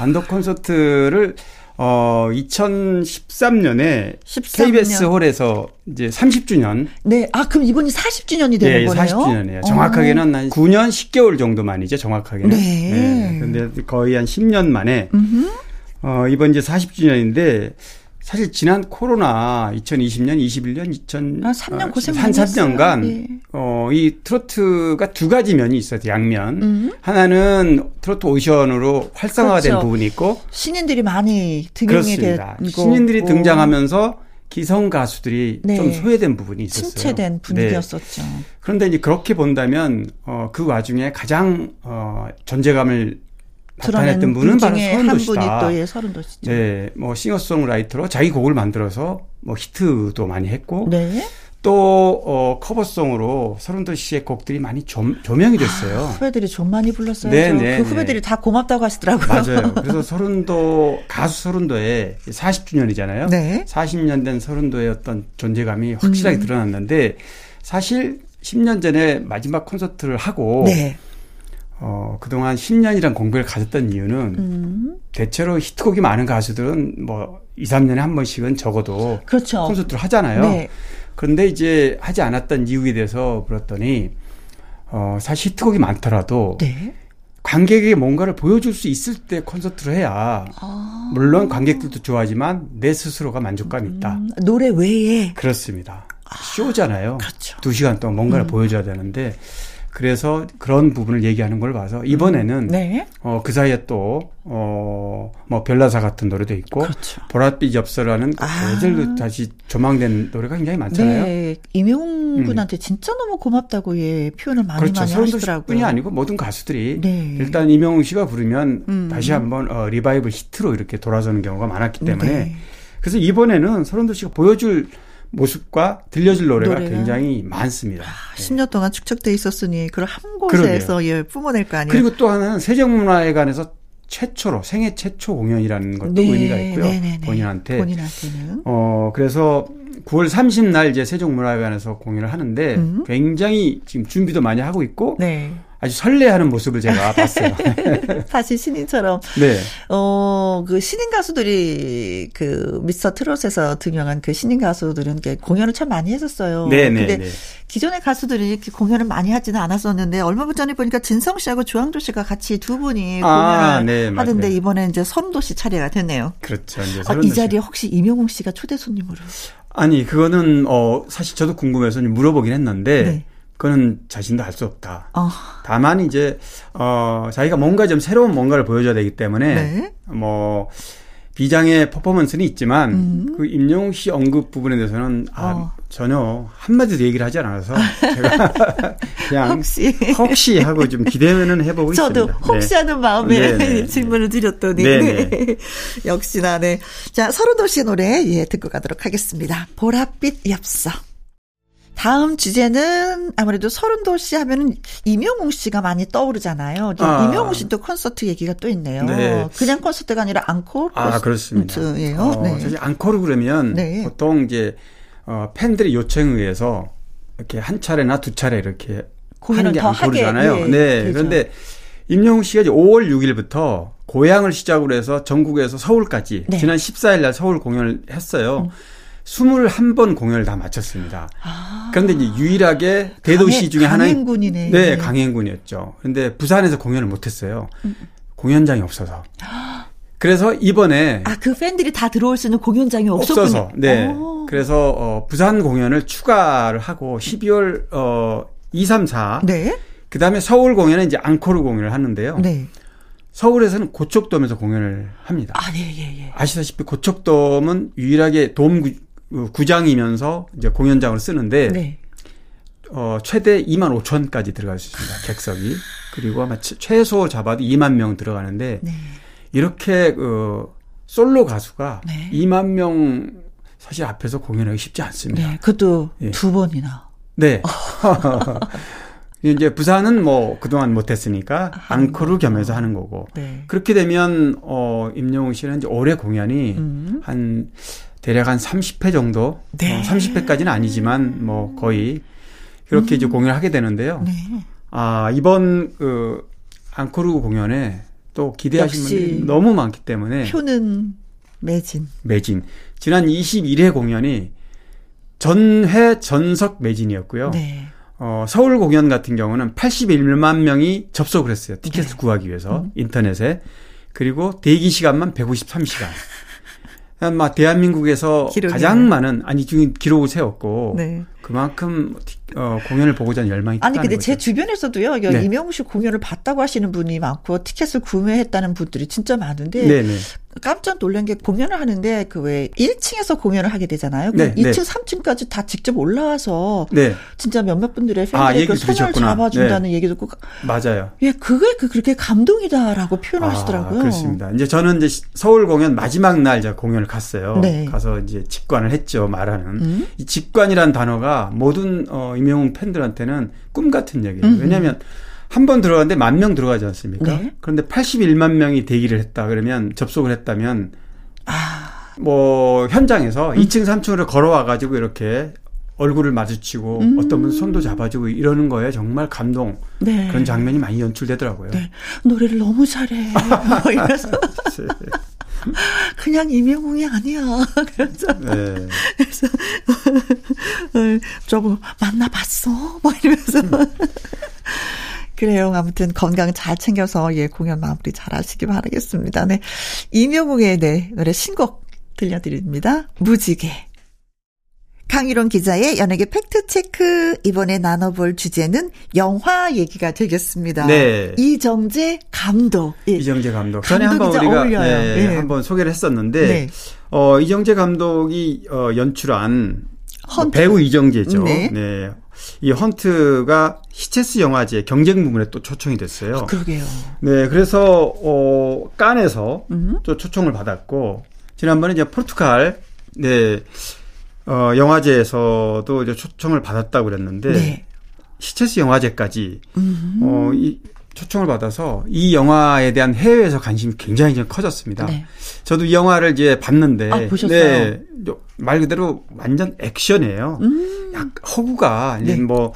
단독 콘서트를 어 2013년에 13 년. KBS 홀에서 이제 30주년 네. 아, 그럼 이번이 40주년이 되는 예, 거네요? 40주년이에요. 정확하게는 한 9년 10개월 정도 만이죠. 정확하게는. 네. 근데 거의 한 10년 만에 음흠. 어 이번 이제 40주년인데 사실 지난 코로나 2020년, 21년, 2000 아, 삼년 고생 한 많이 3년간 했어요. 예. 어, 이 트로트가 두 가지 면이 있어요. 양면. 음. 하나는 트로트 오디션으로 활성화된 그렇죠. 부분이 있고 신인들이 많이 등용이. 되고 신인들이 등장하면서 기성 가수들이 네. 좀 소외된 부분이 있었어요. 침체된 네. 분위기였었죠. 그런데 이제 그렇게 본다면 어, 그 와중에 가장 어, 존재감을 나타냈던 분은 분 바로 서른도시다. 또 예, 서른도 씨죠. 네, 뭐 싱어송라이터로 자기 곡을 만들어서 뭐 히트도 많이 했고 네. 또 어, 커버송으로 서른도 씨의 곡들이 많이 조, 조명이 됐어요. 후배들이 좀 많이 불렀어요. 네, 네, 그 네. 후배들이 다 고맙다고 하시더라고요. 맞아요. 그래서 서른도 가수 서른도의 40주년이잖아요. 네. 40년 된 서른도의 어떤 존재감이 확실하게 음. 드러났는데 사실 10년 전에 마지막 콘서트를 하고 네. 어, 그동안 10년이란 공백을 가졌던 이유는 음. 대체로 히트곡이 많은 가수들은 뭐 2, 3년에 한 번씩은 적어도 그렇죠. 콘서트를 하잖아요. 네. 그런데 이제 하지 않았던 이유에 대해서 물었더니 어, 사실 히트곡이 많더라도 네. 관객에게 뭔가를 보여줄 수 있을 때 콘서트를 해야 아. 물론 관객들도 좋아하지만 내 스스로가 만족감이 있다. 음, 노래 외에 그렇습니다. 쇼잖아요. 그렇죠. 두 시간 동안 뭔가를 보여줘야 되는데 그래서 그런 부분을 얘기하는 걸 봐서 이번에는 네. 어, 그 사이에 또, 어, 뭐, 별나사 같은 노래도 있고, 그렇죠. 보랏빛 엽서라는 아. 예절로 다시 조망된 노래가 굉장히 많잖아요. 네. 이명웅 군한테 진짜 너무 고맙다고 예, 표현을 많이 그렇죠. 많이 하시더라고요. 뿐이 아니고 모든 가수들이 네. 일단 이명웅 씨가 부르면 음. 다시 한번 어, 리바이벌 히트로 이렇게 돌아서는 경우가 많았기 때문에 네. 그래서 이번에는 서른도 씨가 보여줄 모습과 들려줄 노래가 노래가? 굉장히 많습니다. 네. 10년 동안 축적돼 있었으니 그걸 한 곳에서 예, 뿜어낼 거 아니에요. 그리고 또 하나는 세종문화회관에서 최초로 생애 최초 공연이라는 것도 네, 의미가 있고요. 네, 네, 네. 본인한테 본인한테는 어, 그래서 9월 30날 이제 세종문화회관에서 공연을 하는데 음. 굉장히 지금 준비도 많이 하고 있고 네. 아주 설레하는 모습을 제가 봤어요. 사실 신인처럼 네. 어, 그 신인 가수들이 그 미스터 트롯에서 등용한 그 신인 가수들은 공연을 참 많이 했었어요. 네, 네, 근데 네. 기존의 가수들이 이렇게 공연을 많이 하지는 않았었는데 얼마 전에 보니까 진성 씨하고 조항조 씨가 같이 두 분이 아, 공연을 네, 맞아요. 하던데 이번에 이제 선도 씨 차례가 됐네요. 그렇죠. 이제 어, 서른도 이 씨. 자리에 혹시 이명웅 씨가 초대 손님으로 아니, 그거는 어, 사실 저도 궁금해서 좀 물어보긴 했는데 네. 그거는 자신도 알수 없다. 어, 다만 이제 어 자기가 뭔가 좀 새로운 뭔가를 보여줘야 되기 때문에 네. 뭐 비장의 퍼포먼스는 있지만 음. 그 임영웅 씨 언급 부분에 대해서는 아, 어. 전혀 한마디도 얘기를 하지 않아서 제가 그냥 혹시 혹시 하고 좀 기대는 해보고 저도 있습니다. 혹시 네. 하는 마음에 네, 네, 질문을 드렸더니 네, 네. 역시나 네. 자, 서른도 씨의 노래 예 듣고 가도록 하겠습니다. 보랏빛 엽서. 다음 주제는 아무래도 서른도 씨 하면은 이명웅 씨가 많이 떠오르잖아요. 아. 이명웅 씨도 콘서트 얘기가 또 있네요. 네. 그냥 콘서트가 아니라 앙코르 아. 콘서트예요. 어, 네. 사실 앙코르 그러면 네. 보통 이제 어, 팬들의 요청에 의해서 이렇게 한 차례나 두 차례 이렇게 하는 게 안고르잖아요. 예, 네. 되죠. 그런데 임영웅 씨가 이제 5월 6일부터 고향을 시작으로 해서 전국에서 서울까지 네. 지난 14일 날 서울 공연을 했어요. 음. 21번 공연을 다 마쳤습니다. 아. 그런데 이제 유일하게 대도시 강해, 중에 하나인 강행군이네. 네, 강행군이었죠. 그런데 부산에서 공연을 못 했어요. 음. 공연장이 없어서. 그래서 이번에 아 그 팬들이 다 들어올 수 있는 공연장이 없었군요. 없어서 네. 오. 그래서 어 부산 공연을 추가를 하고 12월 어 2, 3, 4 네. 그다음에 서울 공연은 이제 앙코르 공연을 하는데요. 네. 서울에서는 고척돔에서 공연을 합니다. 아, 예, 예, 예. 아시다시피 고척돔은 유일하게 돔 구장이면서 이제 공연장을 쓰는데 네. 어, 최대 2만 5천까지 들어갈 수 있습니다. 객석이. 그리고 아마 최소 잡아도 2만 명 들어가는데 네. 이렇게 그 솔로 가수가 네. 2만 명 사실 앞에서 공연하기 쉽지 않습니다. 네, 그것도 예. 두 번이나. 네. 이제 부산은 뭐 그동안 못했으니까 아, 앙코르 겸해서 하는 거고. 네. 그렇게 되면 어 임영웅 씨는 이제 올해 공연이 음. 한 대략 한 30회 정도. 네. 어, 30회까지는 아니지만 뭐 거의 그렇게 음. 이제 공연을 하게 되는데요. 네. 아 이번 그 앙코르 공연에 또 기대하시는 분들이 너무 많기 때문에 표는 매진. 매진. 지난 21회 공연이 전회 전석 매진이었고요. 네. 어, 서울 공연 같은 경우는 81만 명이 접속을 했어요. 티켓을 네. 구하기 위해서 음. 인터넷에. 그리고 대기 시간만 153시간. 막 대한민국에서 기록이네. 가장 많은 아니 지금 기록을 세웠고 네. 그만큼 어, 공연을 보고자 하는 열망이 아니 근데 거죠. 제 주변에서도요 네. 이명우 씨 공연을 봤다고 하시는 분이 많고 티켓을 구매했다는 분들이 진짜 많은데 네네. 깜짝 놀란 게 공연을 하는데 그 왜 1층에서 공연을 하게 되잖아요. 네, 2층, 네. 3층까지 다 직접 올라와서 네. 진짜 몇몇 분들의 팬들의 아, 그 손을 잡아준다는 네. 얘기 듣고 맞아요. 예, 그게 그 그렇게 감동이다라고 표현하시더라고요. 아, 그렇습니다. 이제 저는 이제 서울 공연 마지막 날 제가 공연을 갔어요. 네. 가서 이제 직관을 했죠. 말하는 음? 이 직관이란 단어가 모든 어, 임영웅 팬들한테는 꿈 같은 얘기예요. 음. 왜냐하면 한 번 들어갔는데 만 명 들어가지 않습니까? 네. 그런데 81만 명이 대기를 했다 그러면 접속을 했다면 아. 뭐 현장에서 음. 2층 3층으로 걸어와 가지고 이렇게 얼굴을 마주치고 음. 어떤 분 손도 잡아주고 이러는 거에 정말 감동 네. 그런 장면이 많이 연출되더라고요. 네. 노래를 너무 잘해. 뭐 이래서 그냥 이명웅이 아니야. 그래서 네. 그래서 저거 만나봤어. 뭐 이러면서 그래요. 아무튼 건강 잘 챙겨서 예 공연 마무리 잘 하시기 바라겠습니다. 네. 이명웅의 네 노래 신곡 들려드립니다. 무지개. 강희론 기자의 연예계 팩트체크. 이번에 나눠볼 주제는 영화 얘기가 되겠습니다. 네. 이정재 감독. 예. 이정재 감독. 전에 한번 우리가 네, 네. 한번 소개를 했었는데, 네. 어, 이정재 감독이 어, 연출한 헌트. 배우 이정재죠. 네. 네. 이 헌트가 히체스 영화제 경쟁 부문에 또 초청이 됐어요. 아, 그러게요. 네, 그래서 어 깐에서 음. 또 초청을 받았고 지난번에 이제 포르투갈 네. 어 영화제에서도 이제 초청을 받았다고 그랬는데 네. 히체스 영화제까지 음. 어이 초청을 받아서 이 영화에 대한 해외에서 관심이 굉장히 좀 커졌습니다. 네. 저도 이 영화를 이제 봤는데 아, 보셨어요? 네, 말 그대로 완전 액션이에요. 음. 약 허구가 네. 뭐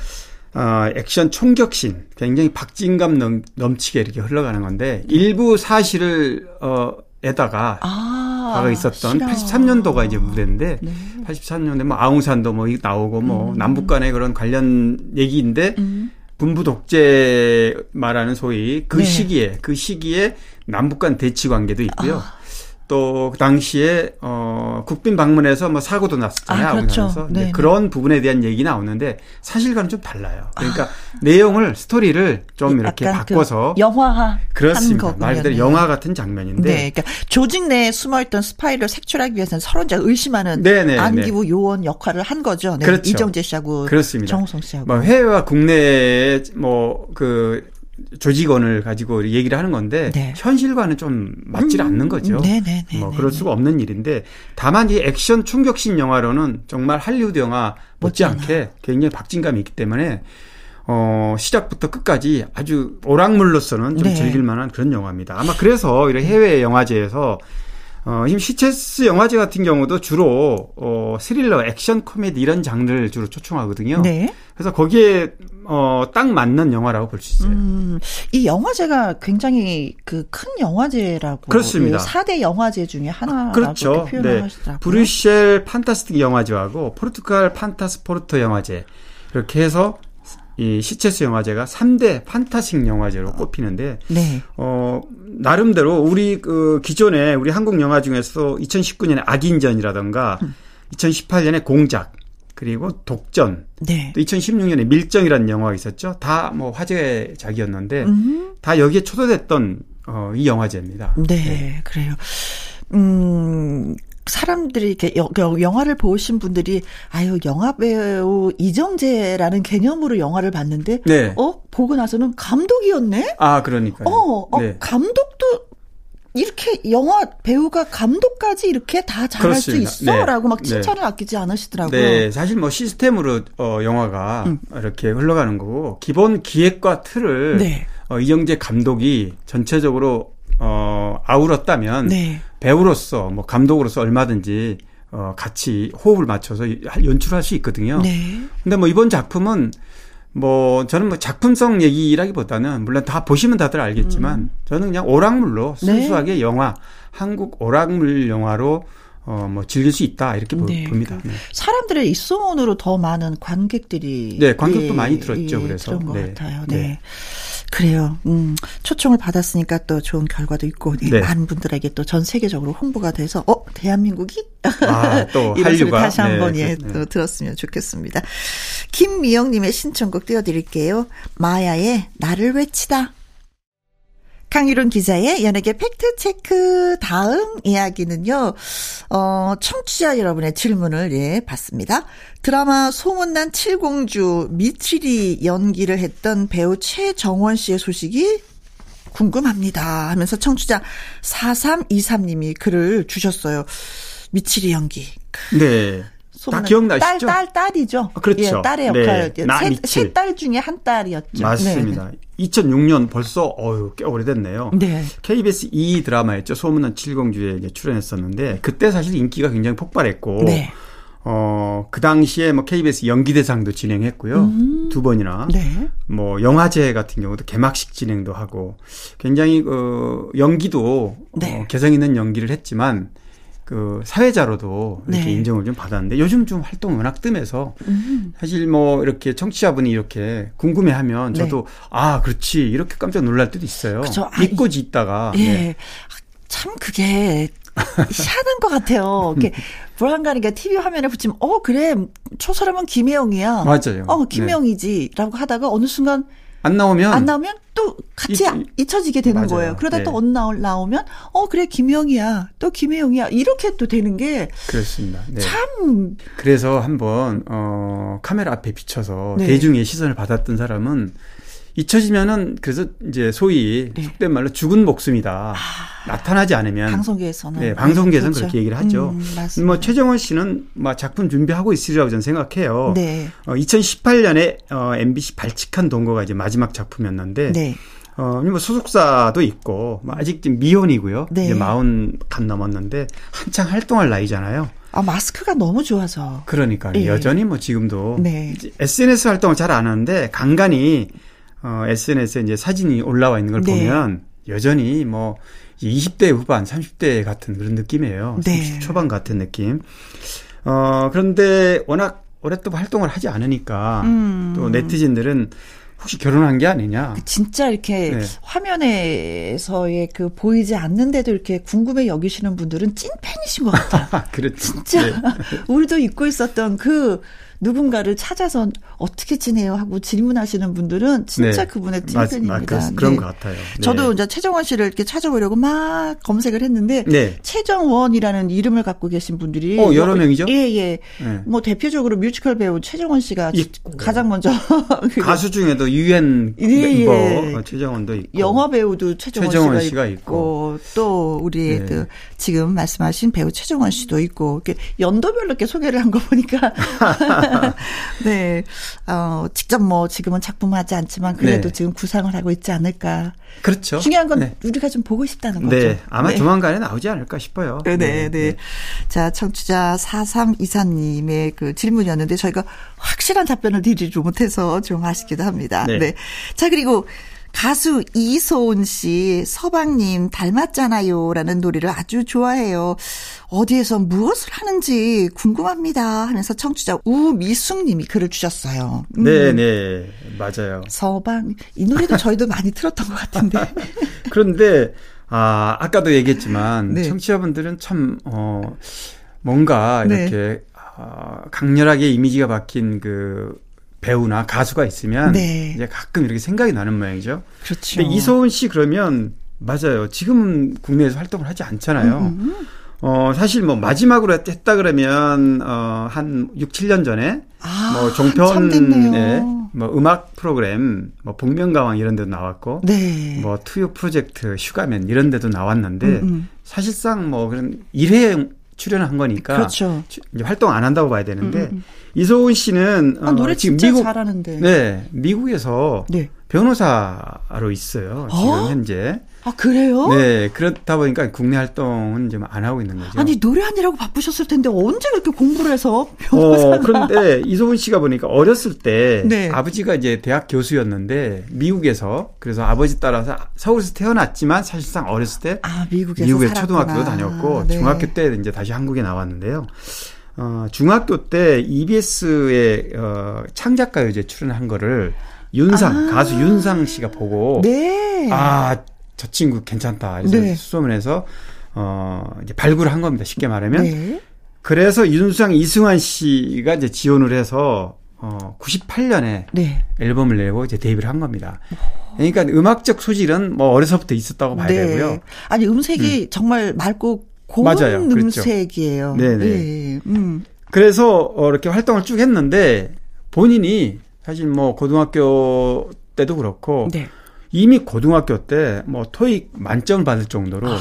어, 액션 총격신 굉장히 박진감 넘, 넘치게 이렇게 흘러가는 건데 일부 사실을 어 에다가 아, 과거 있었던 싫어. 83년도가 이제 무대인데 네. 83년대 뭐 아웅산도 뭐 나오고 뭐 음. 남북 간의 그런 관련 얘기인데 음. 군부 독재 말하는 소위 그 네. 시기에 그 시기에 남북 간 대치 관계도 있고요. 아. 또 그 당시에 어 국빈 방문해서 뭐 사고도 났었잖아요. 아, 그렇죠. 네, 그런 부분에 대한 얘기 나오는데 사실과는 좀 달라요. 그러니까 아. 내용을 스토리를 좀 이렇게 그 바꿔서 그 영화화 그렇습니다. 말 그대로 영화 같은 장면인데. 네, 그러니까 조직 내에 숨어있던 스파이를 색출하기 위해서는 이제 의심하는 네네, 네, 안기부 네. 요원 역할을 한 거죠. 네, 그렇죠. 이정재 씨하고 그렇습니다. 정우성 씨하고. 뭐 해외와 국내에 뭐그 조직원을 가지고 얘기를 하는 건데 네. 현실과는 좀 맞질 음, 않는 거죠. 네네네. 네, 네, 뭐 그럴 네, 수가 없는 일인데 다만 이 액션 충격신 영화로는 정말 할리우드 영화 못지않게 굉장히 박진감이 있기 때문에 어, 시작부터 끝까지 아주 오락물로서는 좀 네. 즐길 만한 그런 영화입니다. 아마 그래서 이런 해외 영화제에서 어, 지금 시체스 영화제 같은 경우도 주로 어, 스릴러, 액션, 코미디 이런 장르를 주로 초청하거든요. 네. 그래서 거기에 어, 딱 맞는 영화라고 볼 수 있어요. 음, 이 영화제가 굉장히 그 큰 영화제라고 그렇습니다. 4대 영화제 중에 하나라고 그렇죠. 표현을 네. 하시더라고요. 브뤼셀 판타스틱 영화제하고 포르투갈 판타스포르토 영화제 이렇게 해서 이 시체스 영화제가 3대 판타식 영화제로 꼽히는데 네. 어 나름대로 우리 그 기존에 우리 한국 영화 중에서 2019년에 악인전이라던가 음. 2018년에 공작 그리고 독전 네. 또 2016년에 밀정이라는 영화가 있었죠. 다 뭐 화제작이었는데 음. 다 여기에 초대됐던 어, 이 영화제입니다. 네, 네. 그래요. 음, 사람들이 이렇게 여, 영화를 보신 분들이 아유 영화 배우 이정재라는 개념으로 영화를 봤는데 네. 어 보고 나서는 감독이었네. 아 그러니까. 어, 어 네. 감독도 이렇게 영화 배우가 감독까지 이렇게 다 잘할 그렇습니다. 수 있어라고 네. 막 칭찬을 네. 아끼지 않으시더라고요. 네, 사실 뭐 시스템으로 어 영화가 음. 이렇게 흘러가는 거고 기본 기획과 틀을 네. 어, 이정재 감독이 전체적으로 어, 아울었다면 네. 배우로서 뭐 감독으로서 얼마든지 어, 같이 호흡을 맞춰서 연출할 수 있거든요. 네. 근데 뭐 이번 작품은 뭐 저는 뭐 작품성 얘기라기보다는 물론 다 보시면 다들 알겠지만 음. 저는 그냥 오락물로 네. 순수하게 네. 영화 한국 오락물 영화로 어, 뭐, 즐길 수 있다, 이렇게 네. 봅니다. 네. 사람들의 입소문으로 더 많은 관객들이. 네, 관객도 예, 많이 들었죠, 예, 그래서. 그런 것 네. 같아요. 네. 네. 그래요. 음, 초청을 받았으니까 또 좋은 결과도 있고, 네. 많은 분들에게 또 전 세계적으로 홍보가 돼서, 어, 대한민국이? 아, 또, 이런 한류가. 다시 한번 네, 예, 또 들었으면 좋겠습니다. 김미영님의 신청곡 띄워드릴게요. 마야의 나를 외치다. 강유론 기자의 연예계 팩트체크 다음 이야기는요, 어, 청취자 여러분의 질문을, 예, 받습니다. 드라마 소문난 칠공주 미치리 연기를 했던 배우 최정원 씨의 소식이 궁금합니다. 하면서 청취자 4323님이 글을 주셨어요. 미치리 연기. 네. 다 기억나시죠? 딸, 딸, 딸이죠. 아, 그렇죠. 예, 딸의 역할. 네. 세딸 중에 한 딸이었죠. 맞습니다. 네. 2006년 벌써 어유 꽤 오래됐네요. 네. KBS 2 드라마였죠. 소문난 칠공주에 출연했었는데 그때 사실 인기가 굉장히 폭발했고 네. 어, 그 당시에 뭐 KBS 연기대상도 진행했고요. 음. 두 번이나. 네. 뭐 영화제 같은 경우도 개막식 진행도 하고 굉장히 그 연기도 네. 어, 개성 있는 연기를 했지만 그 사회자로도 이렇게 네. 인정을 좀 받았는데 요즘 좀 활동 워낙 뜸해서 음. 사실 뭐 이렇게 청취자분이 이렇게 궁금해하면 네. 저도 네. 아 그렇지 이렇게 깜짝 놀랄 때도 있어요. 그쵸. 믿고 짓다가 예. 네. 참 그게 희한한 것 같아요. 이렇게 불안가니까 TV 화면에 붙이면 어 그래 저 사람은 김혜영이야. 맞아요. 어 김혜영이지라고 하다가 어느 순간 안 나오면 안 나오면 또 같이 잊,혀지게 되는 맞아요. 거예요. 그러다 네. 또 어느 나올 나오면 어 그래 김영이야 또 김혜영이야 이렇게 또 되는 게 그렇습니다. 네. 참 그래서 한번 어 카메라 앞에 비춰서 네. 대중의 시선을 받았던 사람은 잊혀지면은 그래서 이제 소위 네. 속된 말로 죽은 목숨이다. 아, 나타나지 않으면 방송계에서는 네, 방송계에서는 그렇죠. 그렇게 얘기를 하죠. 음, 뭐 최정원 씨는 뭐 작품 준비하고 있으리라고 저는 생각해요. 네. 어, 2018년에 어, MBC 발칙한 동거가 이제 마지막 작품이었는데 네. 어, 뭐 소속사도 있고 뭐 아직 미혼이고요. 네. 이제 마흔 간 넘었는데 한창 활동할 나이잖아요. 아, 마스크가 너무 좋아서. 그러니까 예. 여전히 뭐 지금도 네. SNS 활동을 잘 안 하는데 간간히 어, SNS에 이제 사진이 올라와 있는 걸 네. 보면 여전히 뭐 20대 후반, 30대 같은 그런 느낌이에요. 네. 30 초반 같은 느낌. 어, 그런데 워낙 오랫동안 활동을 하지 않으니까 음. 또 네티즌들은 혹시 결혼한 게 아니냐. 그 진짜 이렇게 네. 화면에서의 그 보이지 않는데도 이렇게 궁금해 여기시는 분들은 찐 팬이신 것 같아요. 그렇죠. 진짜 네. 우리도 잊고 있었던 그 누군가를 찾아서 어떻게 지내요 하고 질문하시는 분들은 진짜 네. 그분의 찐팬입니다. 네. 그런 것 같아요. 네. 저도 이제 최정원 씨를 이렇게 찾아보려고 막 검색을 했는데 네. 최정원이라는 이름을 갖고 계신 분들이 어, 여러 명이죠? 예, 예. 네. 뭐 대표적으로 뮤지컬 배우 최정원 씨가 있고. 가장 먼저 가수 중에도 유엔 예, 멤버 예. 최정원도 있고 영화 배우도 최정원, 최정원 씨가, 씨가, 있고, 또 우리 네. 그 지금 말씀하신 배우 최정원 씨도 있고 이렇게 연도별로 이렇게 소개를 한 거 보니까 네. 어, 직접 뭐 지금은 작품하지 않지만 그래도 네. 지금 구상을 하고 있지 않을까. 그렇죠. 중요한 건 네. 우리가 좀 보고 싶다는 거죠. 네. 아마 네. 조만간에 나오지 않을까 싶어요. 네, 네. 네. 네. 자, 청취자 4324님의 그 질문이었는데 저희가 확실한 답변을 드리지 못해서 좀 아쉽기도 합니다. 네. 네. 자, 그리고 가수 이소은 씨, 서방님 닮았잖아요. 라는 노래를 아주 좋아해요. 어디에서 무엇을 하는지 궁금합니다. 하면서 청취자 우미숙 님이 글을 주셨어요. 음. 네네. 네. 맞아요. 서방. 이 노래도 저희도 많이 들었던 것 같은데. 그런데, 아, 아까도 얘기했지만, 네. 청취자분들은 참, 어, 뭔가 네. 이렇게, 네. 어, 강렬하게 이미지가 박힌 그 배우나 가수가 있으면 네. 이제 가끔 이렇게 생각이 나는 모양이죠. 그렇죠. 근데 이소은 씨 그러면 맞아요. 지금은 국내에서 활동을 하지 않잖아요. 음음. 어, 사실 뭐 마지막으로 했다 그러면 어 한 6, 7년 전에 아, 뭐 종편에 뭐 음악 프로그램 뭐 복면가왕 이런 데도 나왔고 네. 뭐 투유 프로젝트 슈가맨 이런 데도 나왔는데 음음. 사실상 뭐 그런 1회 출연한 거니까 그렇죠. 이제 활동 안 한다고 봐야 되는데 음음. 이소은 씨는 아, 노래 어, 지금 미국 잘하는데. 네, 미국에서 네. 변호사로 있어요. 지금 어? 현재. 아, 그래요? 네, 그렇다 보니까 국내 활동은 지금 안 하고 있는 거죠. 아니, 노래하느라고 바쁘셨을 텐데 언제 그렇게 공부를 해서 변호사 어, 그런데 이소은 씨가 보니까 어렸을 때 네. 아버지가 이제 대학 교수였는데 미국에서 그래서 아버지 따라서 서울에서 태어났지만 사실상 어렸을 때 아, 미국에서 미국에 초등학교도 다녔고 네. 중학교 때 이제 다시 한국에 나왔는데요. 어, 중학교 때 EBS의 어, 창작가요제 출연한 거를 윤상 아~ 가수 윤상 씨가 보고 네. 아 저 친구 괜찮다 그래서 네. 수소문해서 어 이제 발굴을 한 겁니다 쉽게 말하면 네. 그래서 윤상 이승환 씨가 이제 지원을 해서 어 98년에 네. 앨범을 내고 이제 데뷔를 한 겁니다. 그러니까 음악적 소질은 뭐 어려서부터 있었다고 봐야 네. 되고요. 아니 음색이 음. 정말 맑고 고운 맞아요. 음색이에요. 그렇죠. 네네. 네. 음. 그래서 어, 이렇게 활동을 쭉 했는데 본인이 사실 뭐 고등학교 때도 그렇고 네. 이미 고등학교 때 뭐 토익 만점을 받을 정도로 아.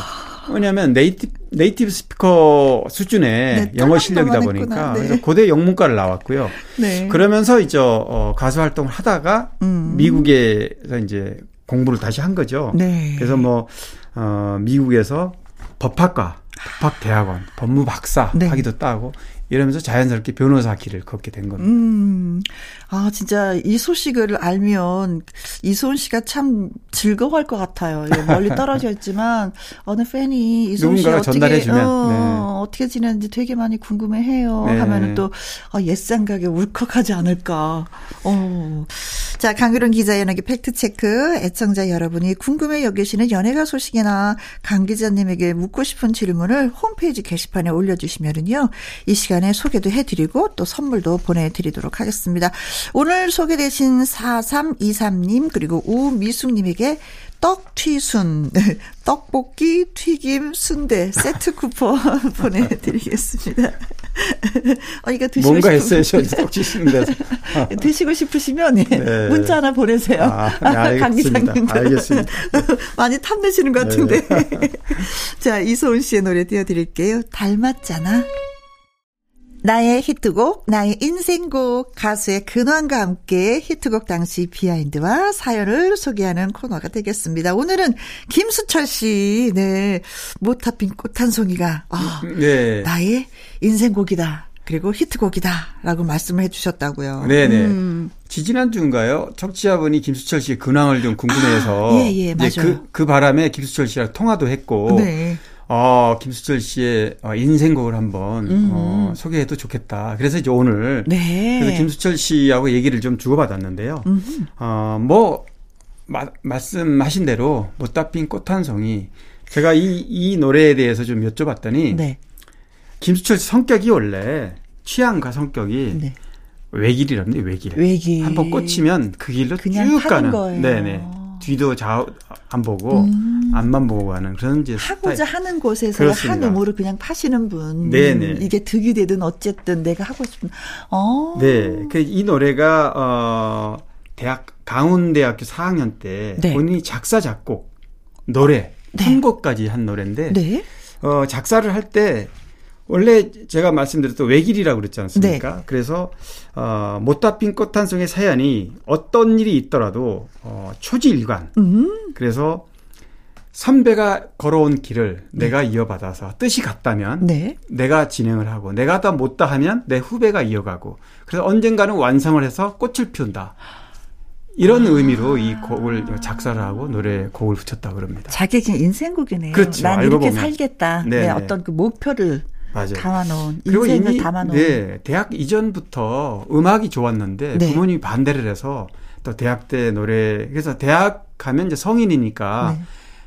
왜냐하면 native, native speaker 수준의 네, 영어 실력이다 보니까 네. 그래서 고대 영문과를 나왔고요. 네. 그러면서 이제 어, 가수 활동을 하다가 음. 미국에서 이제 공부를 다시 한 거죠. 네. 그래서 뭐 어, 미국에서 법학과 법학대학원 법무 박사 네. 학위도 따고 이러면서 자연스럽게 변호사 길을 걷게 된 겁니다. 음, 아 진짜 이 소식을 알면 이소은 씨가 참 즐거워할 것 같아요. 예, 멀리 떨어져 있지만 어느 팬이 이소은 씨 어떻게 전달해주면, 어, 네. 어떻게 지내는지 되게 많이 궁금해해요. 네. 하면은 또 어, 옛생각에 울컥하지 않을까. 어. 자 강유론 기자 연예계 팩트 체크 애청자 여러분이 궁금해 여기시는 연예가 소식이나 강 기자님에게 묻고 싶은 질문을 홈페이지 게시판에 올려주시면은요 이 시간 시간에 소개도 해드리고 또 선물도 보내드리도록 하겠습니다. 오늘 소개되신 4323님 그리고 우미숙님에게 떡튀순, 떡볶이, 튀김, 순대 세트 쿠폰 보내드리겠습니다. 어, 이거 드시고 뭔가 했어요, 떡튀순대. 드시고 싶으시면 예, 네. 문자 하나 보내세요. 아, 네, 강 기자님 알겠습니다. 많이 탐내시는 것 같은데. 네. 자, 이소은 씨의 노래 띄워드릴게요. 닮았잖아. 나의 히트곡, 나의 인생곡, 가수의 근황과 함께 히트곡 당시 비하인드와 사연을 소개하는 코너가 되겠습니다. 오늘은 김수철 씨, 네, 못타 핀꽃 한 송이가, 아, 네. 나의 인생곡이다. 그리고 히트곡이다라고 말씀을 해주셨다고요. 네네. 음. 지지난 주인가요? 청취자분이 김수철 씨의 근황을 좀 궁금해해서 아, 예, 예, 맞아요. 그, 그 바람에 김수철 씨랑 통화도 했고 네. 어, 김수철 씨의 어, 인생곡을 한번 음. 어, 소개해도 좋겠다. 그래서 이제 오늘 네. 그래서 김수철 씨하고 얘기를 좀 주고받았는데요. 음. 어, 뭐 마, 말씀하신 대로 못다 핀 꽃 한 송이 제가 이, 이 노래에 대해서 좀 여쭤봤더니 네. 김수철 씨 성격이 원래 취향과 성격이 네. 외길이랍니다. 외길. 외길. 한번 꽂히면 그 길로 쭉 가는. 거예요. 네네. 뒤도 좌우 안 보고 음. 앞만 보고 가는 그런 이제 하고자 스타일. 하는 곳에서 그렇습니다. 한 우물을 그냥 파시는 분. 네네. 이게 득이 되든 어쨌든 내가 하고 싶은. 어. 네. 그 이 노래가 어 대학 강원대학교 4학년 때 네. 본인이 작사 작곡 노래 네. 편곡까지 한 노래인데 네. 어 작사를 할때 원래 제가 말씀드렸던 외길이라고 그랬지 않습니까? 네. 그래서 어, 못다 핀 꽃한 송의 사연이 어떤 일이 있더라도 어, 초지일관. 음. 그래서 선배가 걸어온 길을 네. 내가 이어받아서 뜻이 같다면 네. 내가 진행을 하고 내가 더 못다 하면 내 후배가 이어가고 그래서 언젠가는 완성을 해서 꽃을 피운다. 이런 아. 의미로 이 곡을 작사를 하고 노래 곡을 붙였다고 그럽니다. 자기 인생곡이네요. 그렇죠. 난 이렇게 보면. 살겠다. 네, 네, 어떤 그 목표를 맞아요. 담아놓은 인생을 담아놓은. 네, 대학 이전부터 음악이 좋았는데 네. 부모님이 반대를 해서 또 대학 때 노래 그래서 대학 가면 이제 성인이니까 네.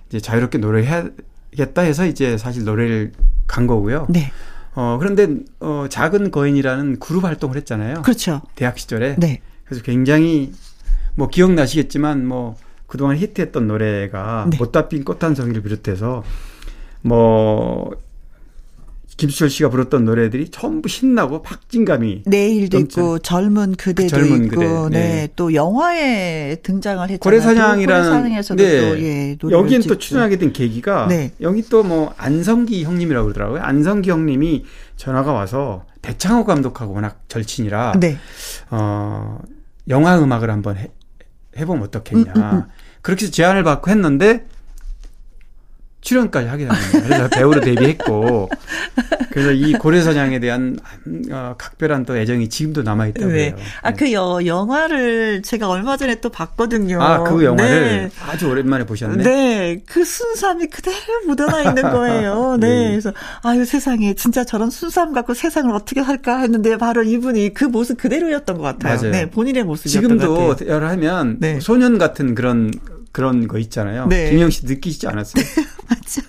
이제 자유롭게 노래해야겠다 해서 이제 사실 노래를 간 거고요. 네. 어 그런데 어 작은 거인이라는 그룹 활동을 했잖아요. 그렇죠. 대학 시절에. 네. 그래서 굉장히 뭐 기억나시겠지만 뭐 그동안 히트했던 노래가 네. 못다 핀 꽃 한 송이를 비롯해서 뭐 김수철 씨가 불렀던 노래들이 전부 신나고 박진감이 내일도 있고 젊은 그대도 젊은 있고 그대. 네. 네. 또 영화에 등장을 했잖아요. 고래사냥이라는 고래사냥에서도 네. 또 예, 여기엔 또 출연하게 된 계기가 네. 여기 또 뭐 안성기 형님이라고 그러더라고요. 안성기 형님이 전화가 와서 대창호 감독하고 워낙 절친이라 네. 어 영화 음악을 한번 해, 해보면 어떻겠냐. 음, 음, 음. 그렇게 해서 제안을 받고 했는데 출연까지 하게 됩니다. 그래서 배우로 데뷔했고 그래서 이 고래사냥에 대한 어, 각별한 또 애정이 지금도 남아 있다고 네. 해요. 아그 네. 영화를 제가 얼마 전에 또 봤거든요. 아그 영화를 네. 아주 오랜만에 보셨네. 네, 그 순수함이 그대로 묻어나 있는 거예요. 네. 네, 그래서 아유 세상에 진짜 저런 순수함 갖고 세상을 어떻게 할까 했는데 바로 이분이 그 모습 그대로였던 것 같아요. 맞아요. 네, 본인의 모습이었던 것 같아요. 지금도 하면 네. 소년 같은 그런 그런 거 있잖아요. 네. 김영 씨 느끼시지 않았어요? 네, 맞죠.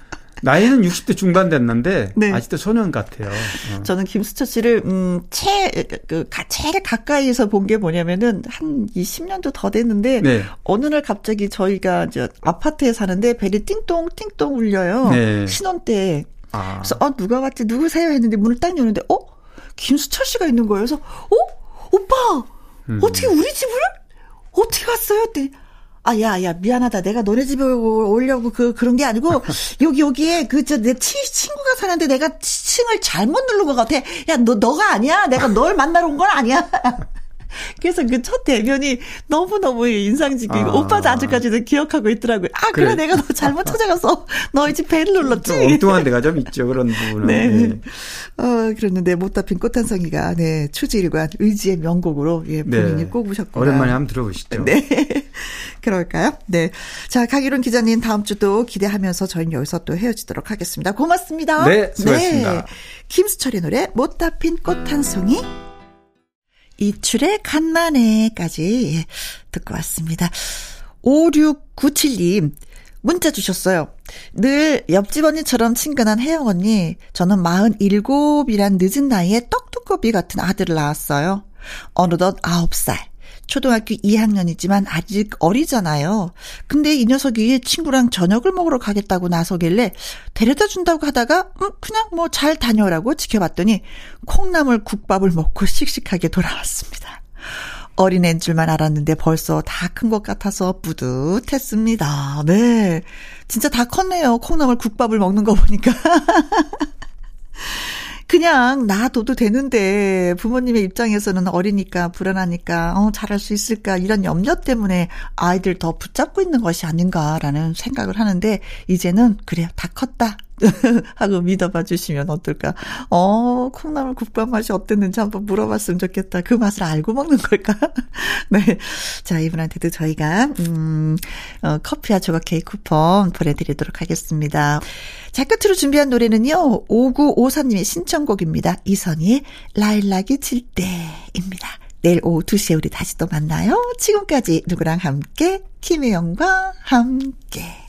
나이는 60대 중반 됐는데 네. 아직도 소년 같아요. 어. 저는 김수철 씨를 음제그 제일 가까이에서 본 게 뭐냐면은 한 20년도 더 됐는데 네. 어느 날 갑자기 저희가 저 아파트에 사는데 벨이 띵동 띵동 울려요. 네. 신혼 때. 아. 그래서 어 누가 왔지 누구세요 했는데 문을 딱 여는데 어 김수철 씨가 있는 거예요. 그래서 어 오빠 음. 어떻게 우리 집을 어떻게 왔어요? 때 아, 야, 야, 미안하다. 내가 너네 집에 오려고 그, 그런 게 아니고, 여기, 여기에 그, 저, 내 친구가 사는데 내가 층을 잘못 누른 것 같아. 야, 너, 너가 아니야? 내가 널 만나러 온 건 아니야. 그래서 그 첫 대면이 너무너무 인상적이고, 아. 오빠도 아직까지도 기억하고 있더라고요. 아, 그래, 그래 내가 너 잘못 찾아가서 너희 집 배를 눌렀지. 엉뚱한 데가 좀 있죠, 그런 부분은. 네. 네. 어, 그랬는데, 못다 핀 꽃한성이가, 네, 추지일관 의지의 명곡으로, 예, 본인이 네. 꼽으셨고 오랜만에 한번 들어보시죠. 네. 그럴까요? 네. 자, 강희론 기자님 다음 주도 기대하면서 저희는 여기서 또 헤어지도록 하겠습니다. 고맙습니다. 네, 수고하셨습니다. 네. 김수철의 노래, 못다 핀 꽃 한 송이. 이출의 간만에까지 듣고 왔습니다. 5697님, 문자 주셨어요. 늘 옆집 언니처럼 친근한 혜영 언니, 저는 47이란 늦은 나이에 떡두꺼비 같은 아들을 낳았어요. 어느덧 9살. 초등학교 2학년이지만 아직 어리잖아요. 근데 이 녀석이 친구랑 저녁을 먹으러 가겠다고 나서길래 데려다 준다고 하다가 음, 그냥 뭐 잘 다녀라고 지켜봤더니 콩나물 국밥을 먹고 씩씩하게 돌아왔습니다. 어린애인 줄만 알았는데 벌써 다 큰 것 같아서 뿌듯했습니다. 네. 진짜 다 컸네요. 콩나물 국밥을 먹는 거 보니까. 그냥 놔둬도 되는데 부모님의 입장에서는 어리니까 불안하니까 어 잘할 수 있을까 이런 염려 때문에 아이들 더 붙잡고 있는 것이 아닌가라는 생각을 하는데 이제는 그래요. 다 컸다 하고 믿어봐 주시면 어떨까? 어, 콩나물 국밥 맛이 어땠는지 한번 물어봤으면 좋겠다. 그 맛을 알고 먹는 걸까? 네. 자, 이분한테도 저희가, 음, 어, 커피와 조각 케이크 쿠폰 보내드리도록 하겠습니다. 자, 끝으로 준비한 노래는요, 5954님의 신청곡입니다. 이선희의 라일락이 질 때입니다. 내일 오후 2시에 우리 다시 또 만나요. 지금까지 누구랑 함께, 김혜영과 함께.